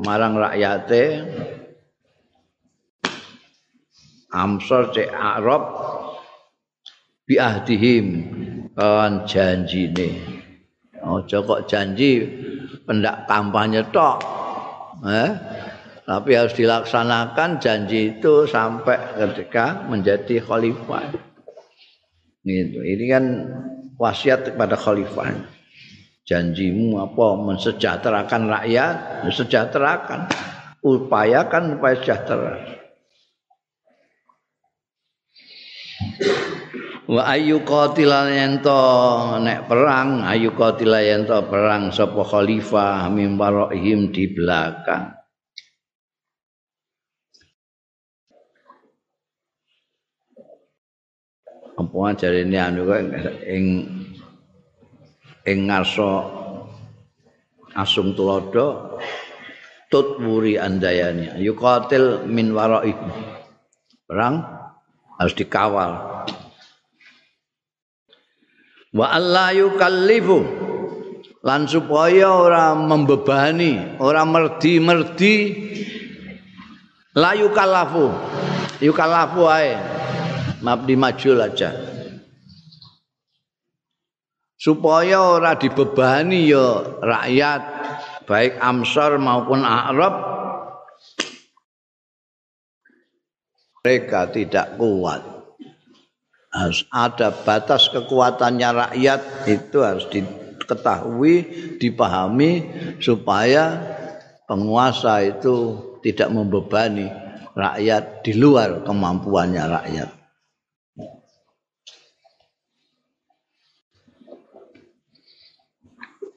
marang rakyate. Amsor cek arab bi ahdihim kan janjine. Aja kok janji pendak kampanye tok eh? Tapi harus dilaksanakan janji itu sampai ketika menjadi khalifah. Gitu. Ini kan wasiat kepada khalifah janjimu apa? Mensejahterakan rakyat mensejahterakan. Upayakan supaya sejahtera. Wa ayu qatilan ento nek perang ayu qatilan ento perang sapa khalifah mimbarahim di belakang. Apa jarene anu kok ing ing ngarsa asung tulodo tut wuri andayani yuqatil min warai. Perang harus dikawal. Wa alla yukallifu. Lan supaya ora membebani ora merdi-merdi la yukallafu. Yukallafu ae. Mabdi majul aja supaya ora dibebani ya rakyat baik Amsar maupun Arab mereka tidak kuat. Harus ada batas kekuatannya rakyat itu harus diketahui dipahami supaya penguasa itu tidak membebani rakyat di luar kemampuannya rakyat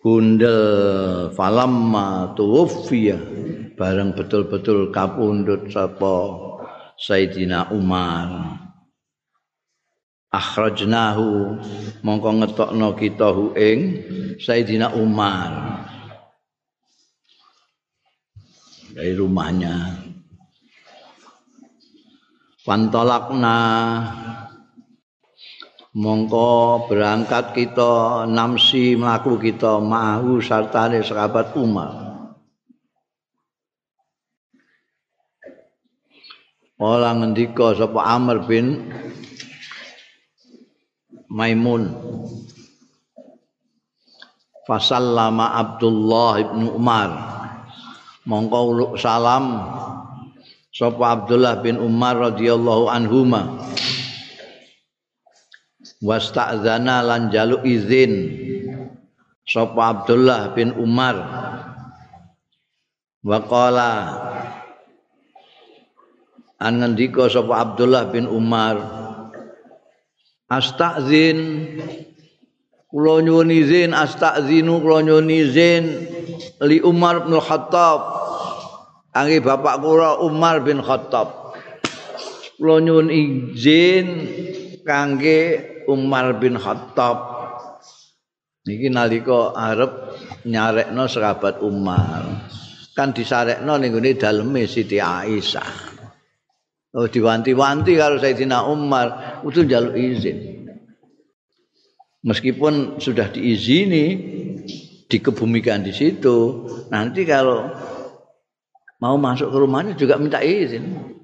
bundel falamma tuwfiya bareng betul-betul kapundhut sapa Sayyidina Umar. Akhrajnahu mongko ngetokno kita hu ing Sayyidina Umar. Dari rumahnya. Pantolakna mongko berangkat kita namsi melaku kita mahu sartane sahabat Umar Ola ngendika sapa Amr bin Maimun. Fasallama Abdullah ibn Umar. Mongko salam Sapa Abdullah bin Umar radhiyallahu anhuma Wasta'zana lan jalu izin. Sapa Abdullah bin Umar. Waqala An ngendika sapa Abdullah bin Umar astazin kula nyuwun izin astazinu kula nyuwun izin li Umar bin Khattab angge bapak kula Umar bin Khattab. Kula nyuwun izin kangge Umar bin Khattab niki nalika arep nyarekno sahabat Umar kan disarekno ning ngene daleme Siti Aisyah Oh diwanti-wanti kalau Sayyidina Umar itu jaluk izin. Meskipun sudah diizini dikebumikan di situ, nanti kalau mau masuk ke rumahnya juga minta izin.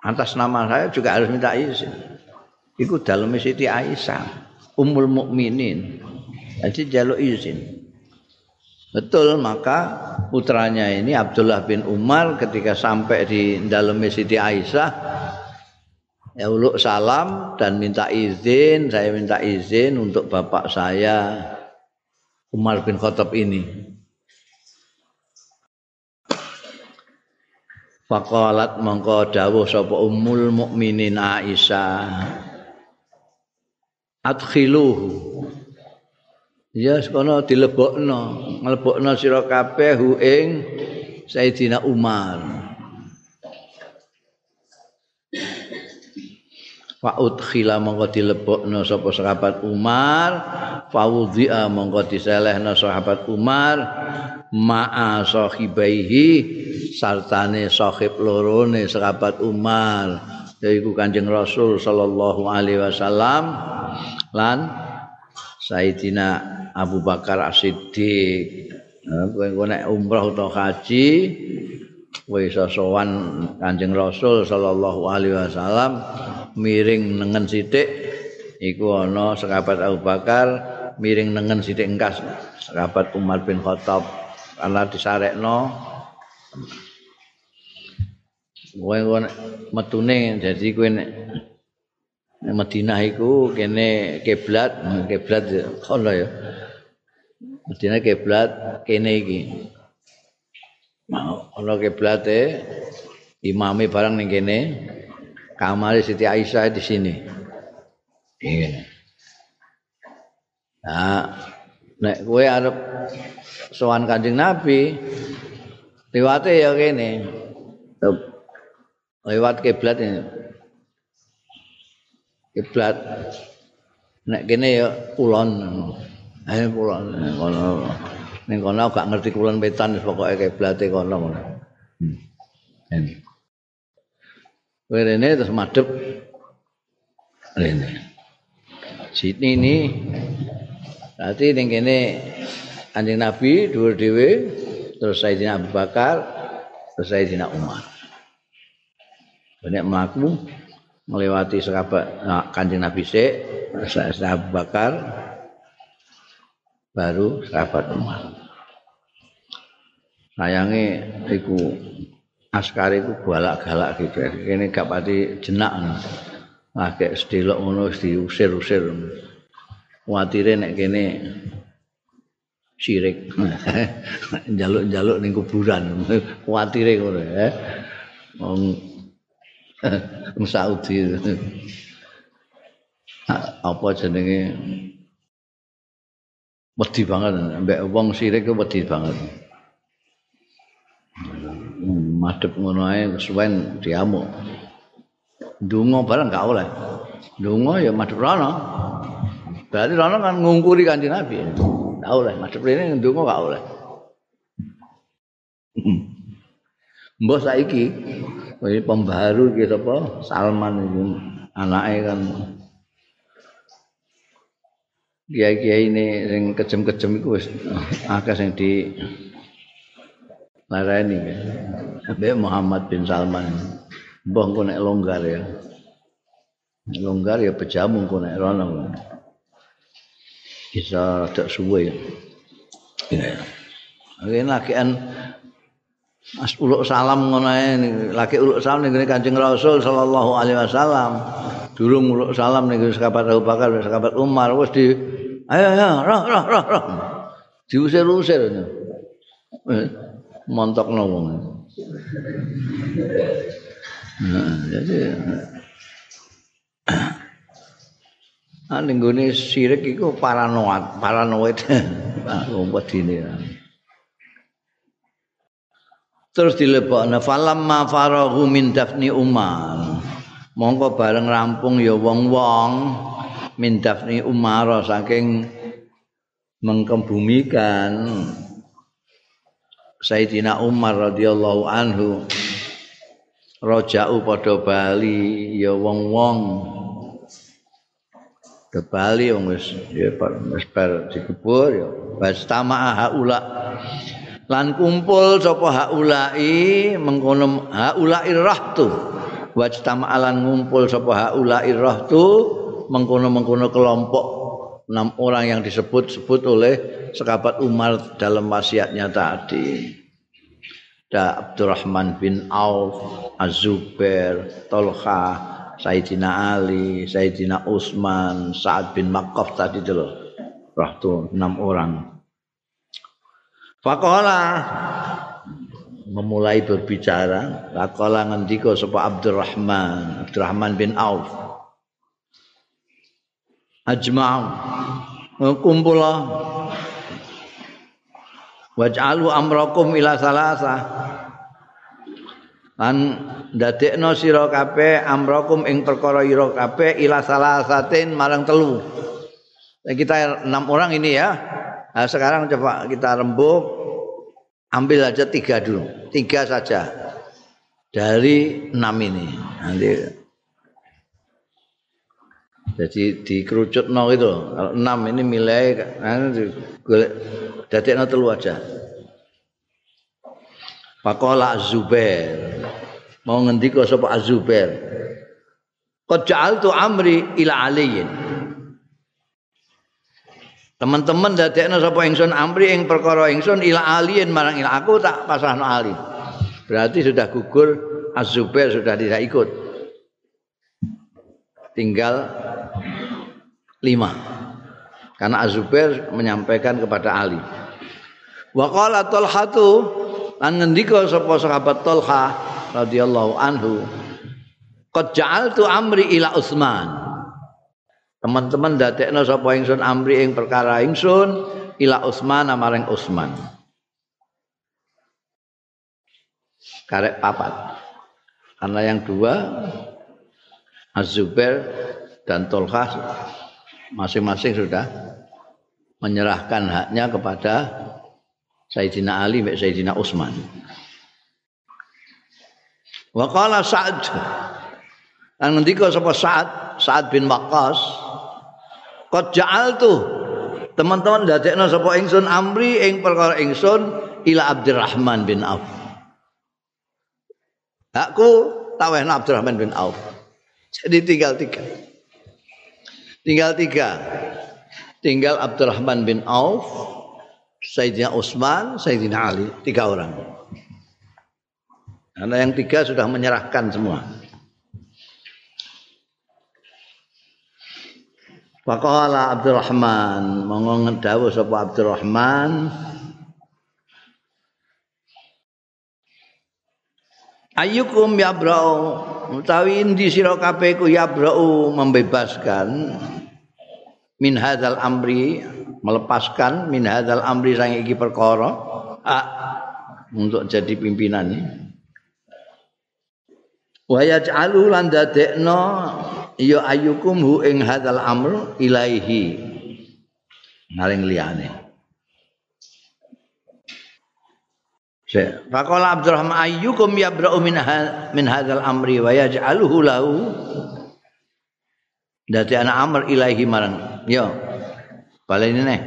Atas nama saya juga harus minta izin. Itu dalam Siti Aisyah, Ummul Mukminin. Jadi jaluk izin. Betul, maka putranya ini Abdullah bin Umar ketika sampai di dalam Siti Aisyah ya uluk salam dan minta izin, saya minta izin untuk bapak saya Umar bin Khattab ini. Faqalat mongko dawuh sapa ummul mukminin Aisyah Adkhiluhu. Ya sekono dilebokno, nglebokno sira kabeh hu ing Sayyidina Umar. Fa udkhila mongko dilebokno sapa sahabat Umar, fa wudhi'a mongko diselehno sahabat Umar ma'a sahibaihi sartane sahib lorone sahabat Umar yaiku Kanjeng Rasul sallallahu alaihi wasallam lan Sayyidina Abu Bakar As-Siddiq. Kowe nek umrah utawa haji kowe iso sowan Kanjeng Rasul sallallahu alaihi wasallam miring nengen sithik iku ana sahabat Abu Bakar miring nengen sithik engkas sahabat Umar bin Khattab karena disarekno kowe metune dadi kowe nek Madinah iku kene kiblat kiblat kono ya Medina kiblat kene iki. Mau ana kiblate imame barang ning kene. Kamar Siti Aisyah di sini. Ini. Nah, nek kowe arep sowan Kanjeng Nabi, liwate ya kene. Lewat kiblat ini. Kiblat nek kene ya kulon. Ayo kulon kono. Ning kono gak ngerti kulon wetan pokoke kiblate kono ngono. Hmm. Ini. terus madep rene. Sini ini berarti ning kene Kanjeng Nabi dhuwur dhewe terus Sayyidina Abu Bakar terus Sayyidina Umar. Banyak melaku melewati sahabat nah, Kanjeng Nabi sik Abu Bakar baru sahabat Umar. Sayange iku askar iku galak-galak gitu. Kene gak pati jenak. Lagi sedelok ngono diusir-usir. Kuatire nek kene sirik. Jaluk-jaluk ning kuburan. Kuatire ngono ya. Wong Saudi. Apa jenenge wedi banget mbek wong sirik ku wedi banget madhep ngono ae suwen diamuk ndonga barang gak oleh Donga ya madhep rono. Berarti rono kan ngungkuri kanjeng Nabi. Enggak oleh madhep rene donga enggak oleh. Mbah saiki ini pembaru iki apa Salman iki anake kan kiai-kiai ini sing kejem-kejem iku wis sing di larani ya. Muhammad bin Salman. Mbah engko longgar ya. Longgar ya pejamu engko nek rono. Bisa tak suwe ya. Oke, nakian Mas uluk salam ngono ae lagi uluk salam ning Kanjeng Rasul sallallahu alaihi wasallam. Durung uluk salam ning sahabat Abu Bakar, sahabat Umar wis di ayo ayo roh roh roh roh. Diusir-usir. Montokno wong. Nah, jadi Ane nggone sirik iku paranoid, paranoid. Ah, wong wedine. Terus dilebokne falamma farahu min dafni Umar. Monggo bareng rampung ya wong-wong min dafni Umar saking mengkebumikan Sayyidina Umar radhiyallahu anhu roja'u padha bali ya wong-wong. Ke Bali wis ya wis dikubur ya. Bastama haula lan kumpul sapa haulai mengkono haulai rahtu wajtama alan ngumpul sapa haulai rahtu mengkono-mengkono kelompok enam orang yang disebut-sebut oleh sekabat Umar dalam wasiatnya tadi. Da Abdurrahman bin Auf, Az-Zubair, Tolha, Sayyidina Ali, Sayyidina Utsman, Sa'ad bin Makkaf tadi loh. Rahtu enam orang. Fakola memulai berbicara. Fakola ngendiko sapa Abdurrahman, Abdurrahman bin Auf. Ajma'u. Kumpula waj'alu amrakum ila salasa lan ndadekno sira kabeh amrakum ing perkara ira kabeh ila salasatin marang telu. Kita enam orang ini ya. Nah, sekarang coba kita rembuk, ambil aja tiga dulu, tiga saja dari enam ini. Nanti jadi dikerucut no itu, kalau enam ini nilai, nanti jadi no telu aja. Pakola Zubair, mau ngendiko sapa Zubair. Qad ja'altu amri ila aliyin. Teman-teman dadekno sapa ingsun amri ing perkara ingsun ila alien marang ila aku tak pasrahno ali. Berarti sudah gugur Az-Zubair sudah tidak ikut. Tinggal lima. Karena Az-Zubair menyampaikan kepada Ali. Wa qala Talhatu lan ngendika sapa sahabat Talha radhiyallahu anhu qad ja'altu amri ila Utsman. Teman-teman dadekno sapa ingsun amri ing perkara ingsun ila Utsman maring Utsman. Karek papat. Karena yang dua Az-Zubair dan Tolha masing-masing sudah menyerahkan haknya kepada Sayyidina Ali dan Sayyidina Utsman. Wa qala Sa'd. Lan ngendika sapa Sa'ad, Sa'ad bin Waqqas, Qad ja'altu teman-teman dadekno sapa ingsun amri ing perkara ingsun ila Abdurrahman bin Auf. Aku tawehna Abdurrahman bin Auf. Jadi tinggal tiga. Tinggal tiga. Tinggal Abdurrahman bin Auf, Sayyidina Utsman, Sayyidina Ali, tiga orang. Karena yang tiga sudah menyerahkan semua. Faqala Abdurrahman, monggo ngedawuh sapa Abdurrahman. Ayyukum yabra'u utawi endi sira kabeh ku yabra'u membebaskan min hadzal amri melepaskan min hadzal amri sang iki perkara untuk jadi pimpinan ini. Wa yaj'alu lan dadekno ya ayyukum hu ing hadzal amr ilaihi maring liyane Faqala Abdurrahman ayyukum yabra'u min min hadzal amri wa yaj'aluhu lahu Dadi anak Amr ilahi marang. Yo. Baleni neh.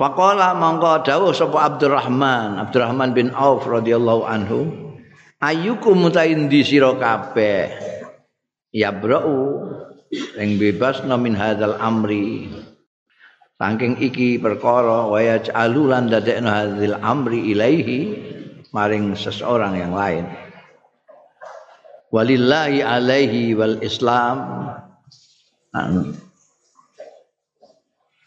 Faqala mangko dawuh sapa Abdurrahman, Abdurrahman bin Auf radhiyallahu anhu, ayyukum mutaindi sira kabeh yabra'u yang bebas min hadzal amri. Saking iki perkara wa yaj'alu lan dadekno hadzal amri ilaihi maring seseorang yang lain. Walillahi alaihi wal islam. Anu.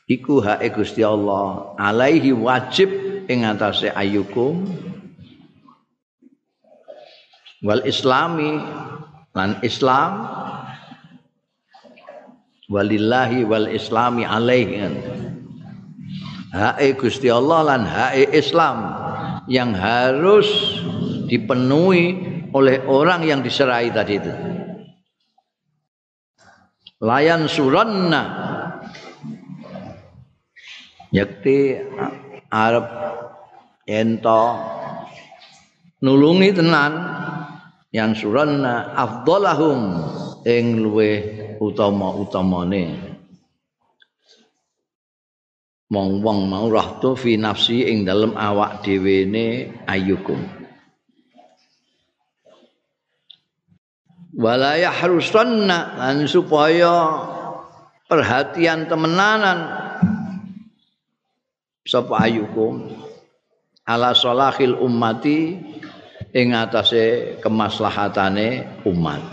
Iku hae Gusti Allah alaihi wajib ing atase ayyukum wal islami lan Islam walillahi wal islami alaihi hae Gusti Allah lan hae Islam yang harus dipenuhi oleh orang yang diserai tadi itu. Layan suranna. Yakti arab ento nulungi tenan yang suranna afdolahum ing luwe utama-utamane. Mong wong mau rahtu fi nafsi ing dalem awak dhewe ne ayyukum. Wala yahrusanna. Lan supaya perhatian temenanan. Sapa ayukum ala salahil ummati ing atase kemaslahatane umat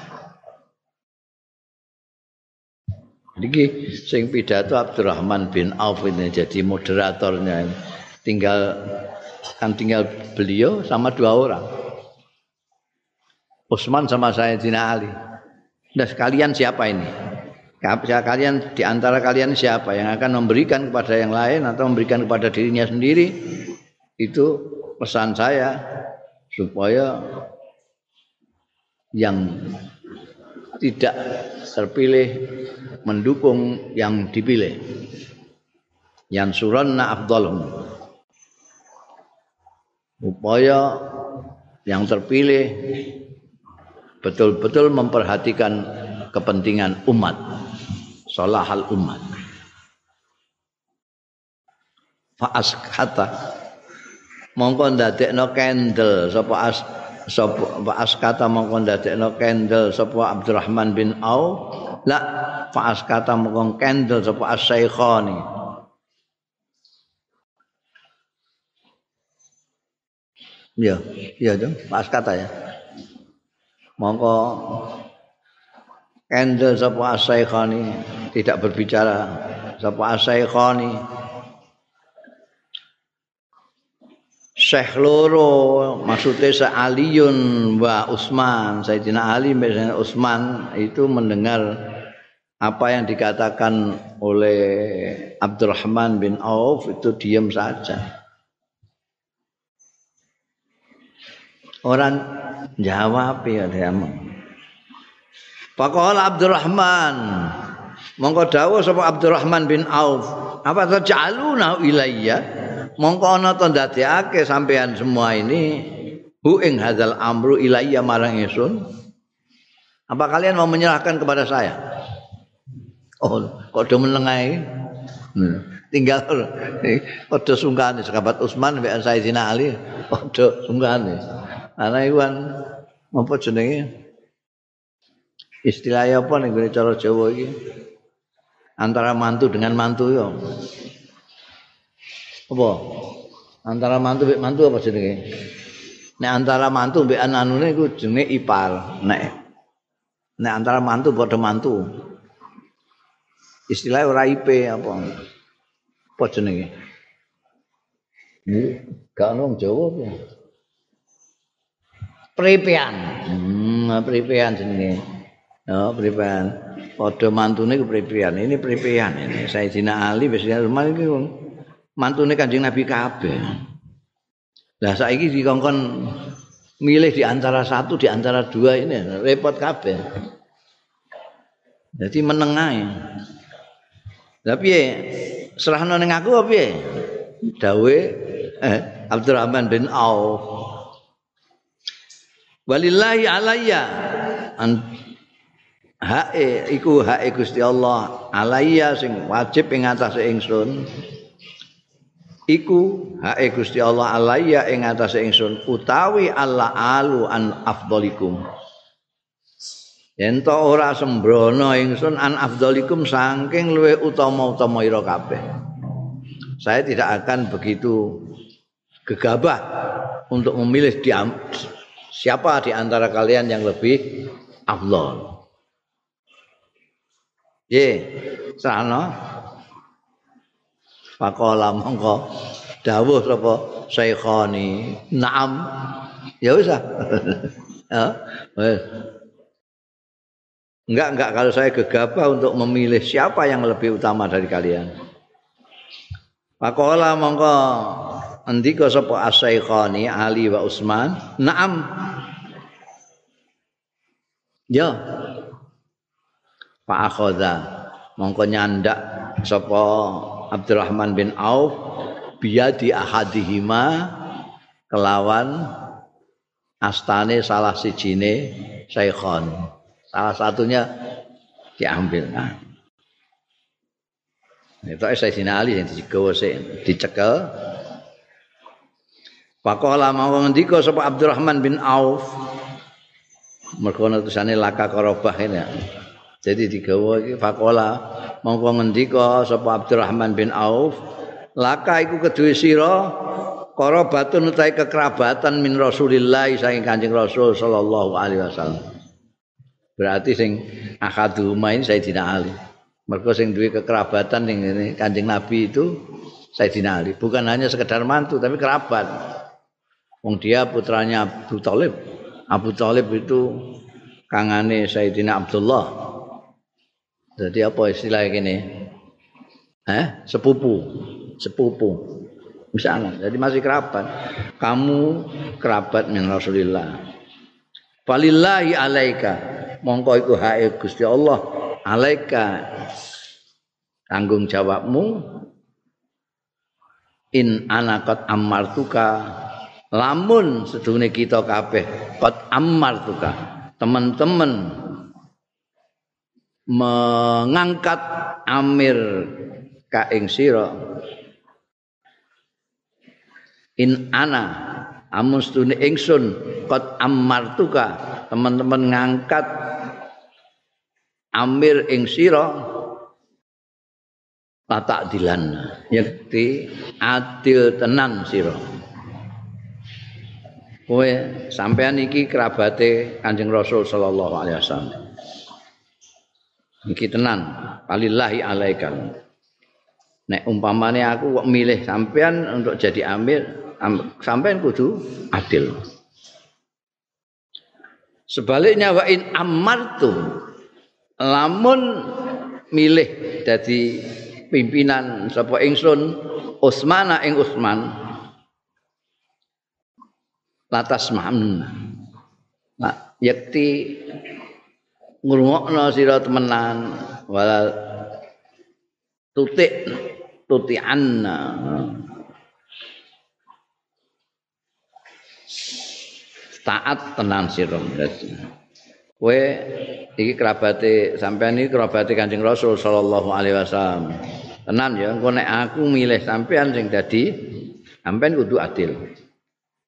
Niki sing pidato Abdurrahman bin Auf ini jadi moderatornya tinggal kan tinggal beliau sama dua orang Utsman sama Sayyidina Ali. Nah, kalian siapa ini? Kalian di antara kalian siapa yang akan memberikan kepada yang lain atau memberikan kepada dirinya sendiri? Itu pesan saya supaya yang tidak terpilih mendukung yang dipilih. Yang suranna afdalhum. Upaya yang terpilih betul-betul memperhatikan kepentingan umat salahal umat faas kata mongko ndadekno candle. Sapa as sapa faas kata mongko ndadekno candle. Sapa Abdurrahman bin Auf. La faas kata mongko candle sapa as-saikhani ya iya dong faas kata ya. Mongko kendel sapa asaikhani tidak berbicara sapa asaikhani Syekh loro maksudnya Aliun wa Usman Sayyidina Ali dan Usman itu mendengar apa yang dikatakan oleh Abdurrahman bin Auf itu diam saja orang jawab ya diam. Faqala Abdurrahman mongko dawuh sapa Abdurrahman bin Auf apa taj'aluna ilayya mongko ana to ndadekake sampean semua ini hu ing hadzal amru ilayya marang ingsun. Apa kalian mau menyerahkan kepada saya? Oh kok do menengai hmm. tinggal kode sungkan sahabat Utsman mbek Sayyidina Ali kode sungkan ana iwan apa jenenge? Istilahnya apa nih cara Jawa ini antara mantu dengan mantu yo apa antara mantu bek mantu apa jenenge nek antara mantu bek ananune iku jenenge ipar nek nek antara mantu padha mantu istilahnya ora IP apa apa jenenge Gak nong Jawa apa? Pripian. Hmm, pripian jenenge. Oh, pripian. Padha mantune ku pripian. Ini pripian ini. Sayyidina Ali biasanya rumah iki mantune Kanjeng Nabi kabeh. Lah saiki dikongkon milih di antara satu di antara dua ini repot kabeh. Jadi menengah. Tapi ya, serahno ning aku apa ya? Dawe eh, Abdurrahman bin Auf. Walillahi alayya an hae iku hae Gusti Allah alayya sing wajib ing atase ingsun iku hae Gusti Allah alayya ing atase ingsun utawi Allah alu an afdalikum yen to ora sembrono ingsun an afdalikum saking luwe utama-utama ira kabeh saya tidak akan begitu gegabah untuk memilih di siapa di antara kalian yang lebih afdal. Ye, sana. Pakola mongko dawuh sapa Syekhani. Naam. Ya usah. ya, Enggak, enggak kalau saya gegabah untuk memilih siapa yang lebih utama dari kalian. Pakola mongko andika sapa Asy-Syekhani Ali wa Utsman? Naam. Ya. Pak akhadha mongko nyandak sapa Abdurrahman bin Auf biyadi ahadihima kelawan astane salah sijine Syekhon. Salah satunya diambil. Nah. Itu Sayyidina Ali yang dicekel, dicekel Pakola mau ngendika sapa Abdurrahman bin Auf. Mergo tulisane laka korobah ini. Jadi digawa iki Pakola mau ngendika sapa Abdurrahman bin Auf, laka iku kedue sira korobatun utahe kekerabatan min Rasulillah saking Kanjeng Rasul sallallahu alaihi wasallam. Berarti sing akadu main Sayyidina Ali. Mergo sing duwe kekerabatan ning Kanjeng Nabi itu Sayyidina Ali, bukan hanya sekedar mantu tapi kerabat. Wong dia putranya Abu Talib. Abu Talib itu kangane Sayyidina Abdullah. Jadi apa istilah gini? Eh, sepupu, sepupu. Misalnya, jadi masih kerabat. Kamu kerabat min Rasulillah. Falillahi alaika. Mongko iku hae Gusti Allah alaika tanggung jawabmu in anakat amartuka lamun sedune kita kabeh kot ammar tuka teman-teman mengangkat amir ka ing sira. In ana amun sedune ingsun kot ammar tuka teman-teman ngangkat amir ing sira. Tak dilan yakti adil tenan sira. Kowe sampean iki kerabate Kanjeng Rasul sallallahu alaihi wasallam. Iki tenan, palillahi alaikan. Nek umpamane aku kok milih sampean untuk jadi amir, sampean kudu adil. Sebaliknya wa in amartu lamun milih jadi pimpinan sapa ingsun Utsmana ing Utsman latas ma'amna nah, yakti ngurungokno sira temenan wala tutik tuti'anna taat tenan sira kowe iki kerabate sampean iki kerabate Kanjeng Rasul sallallahu alaihi wasallam. Tenan ya engko nek aku milih sampean sing dadi sampean kudu adil.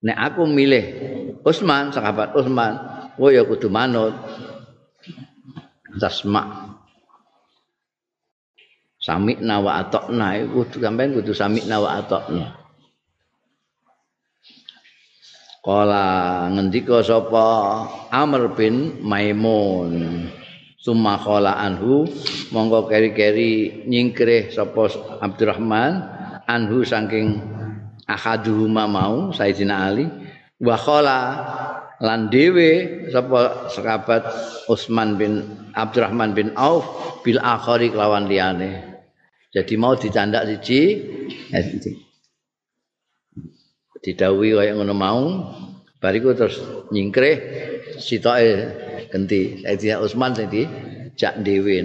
Nek aku milih Utsman, sahabat Utsman, wo ya kudu manut. Tasma. Sami'na wa atokna iku sampean kudu sami'na wa atokna. Kala ngendika sapa Amr bin Maimun. Summa kala anhu monggo keri-keri nyingkrih sapa Abdurrahman anhu saking ahaduhuma mau Sayyidina Ali wa lan dhewe sapa sahabat Utsman bin Abdurrahman bin Auf bil akhari kelawan liyane. Jadi mau dicandak siji ya didhawuhi kaya ngono mau bariku terus nyingkrih sitoke genti Sayyidina Utsman sing jak dhewe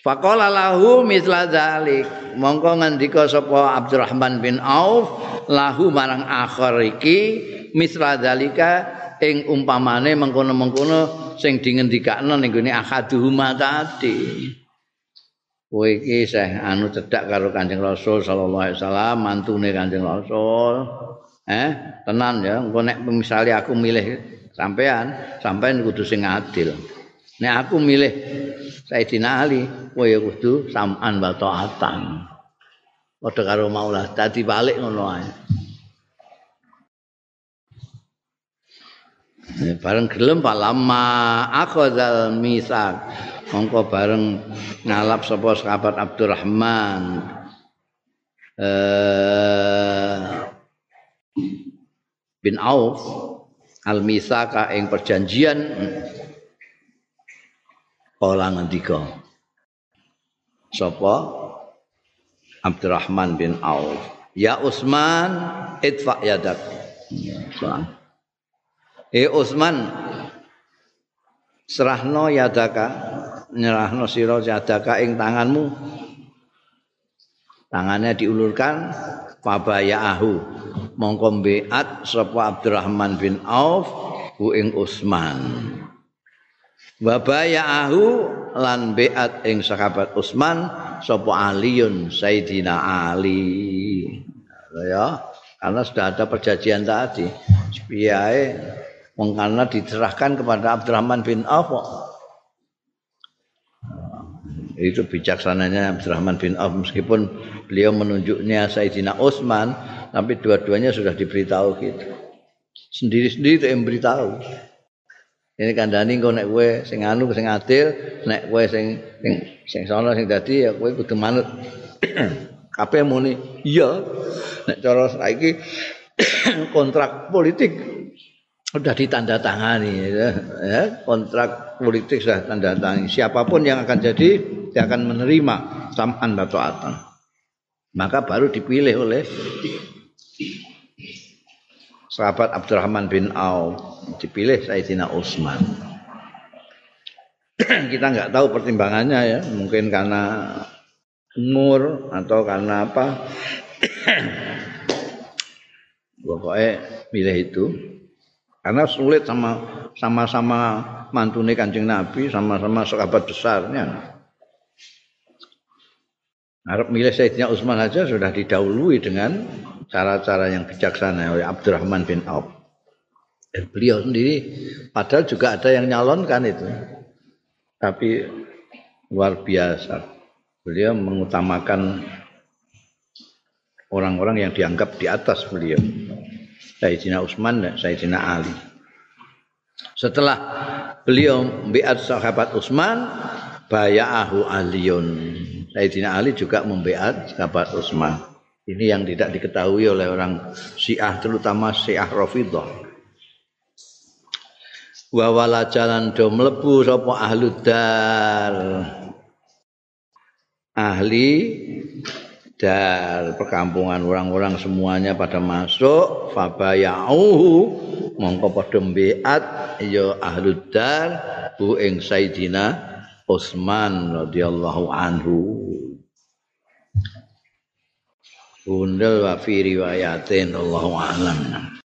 Faqala lahu mithla dzalik. Mongko ngendika sapa Abdurrahman bin Auf lahu marang akhir iki mithla dzalika ing umpamane mengkono-mengkono sing dingendikakno ning gone akaduhuma tadi. Kowe iki seh anu cedhak karo Kanjeng Rasul sallallahu alaihi wasallam, mantune Kanjeng Rasul. Eh, tenan ya, engko nek misale aku milih sampean, sampean kudu sing adil. Nek aku milih Sayyidina Ali, kowe ya kudu sam'an wa ta'atan. Padha karo maulah dadi balik ngono ae. Bareng gelem palama akhadzal misak mongko bareng ngalap sapa sahabat Abdurrahman eh, bin Auf al misaka ing perjanjian Kala ngendika. Sapa? Abdurrahman bin Auf. Ya Utsman, idfa yadak. Eh Utsman, serahno yadaka, nyerahno sira yadaka ing tanganmu. Tangannya diulurkan fabayaahu mongko beat sapa Abdurrahman bin Auf ku ing Utsman. Wabayahu lan beat ing sahabat Utsman sapa Aliun Sayyidina Ali. Ya, karena sudah ada perjanjian tadi. Biae wong karena diserahkan kepada Abdurrahman bin Auf. Itu bijaksananya Abdurrahman bin Auf meskipun beliau menunjuknya Sayyidina Utsman tapi dua-duanya sudah diberitahu gitu. Sendiri-sendiri itu yang beritahu. ini kandhani engko nek kowe sing anu sing adil nek kowe sing sing sing sono sing dadi ya kowe kudu manut kabeh muni iya nek cara saiki kontrak politik sudah ditandatangani ya. Kontrak politik sudah tanda tangan siapa pun yang akan jadi dia akan menerima sam'an atau atan maka baru dipilih oleh sahabat Abdurrahman bin Auf. Dipilih Sayyidina Utsman. Kita nggak tahu pertimbangannya ya, mungkin karena umur atau karena apa. Pokoknya milih itu karena sulit sama sama-sama mantune kancing Nabi sama-sama sahabat besarnya. Arab milih Sayyidina Utsman saja sudah didahului dengan cara-cara yang bijaksana oleh Abdurrahman bin Auf. Dan beliau sendiri padahal juga ada yang nyalonkan itu. Tapi luar biasa. Beliau mengutamakan orang-orang yang dianggap di atas beliau. Sayyidina Utsman dan Sayyidina Ali. Setelah beliau membiat sahabat Utsman, baya'ahu Aliun. Sayyidina Ali juga membiat sahabat Utsman. Ini yang tidak diketahui oleh orang Syiah terutama Syiah Rafidhah. wa wala jalan do mlebu sapa ahli dar ahli dar perkampungan orang-orang semuanya pada masuk. Fabayauhu mongko padha mbeat ya ahli dar bu ing sayidina Utsman radhiyallahu anhu. Bundel wa fi riwayatin Allahu a'lam.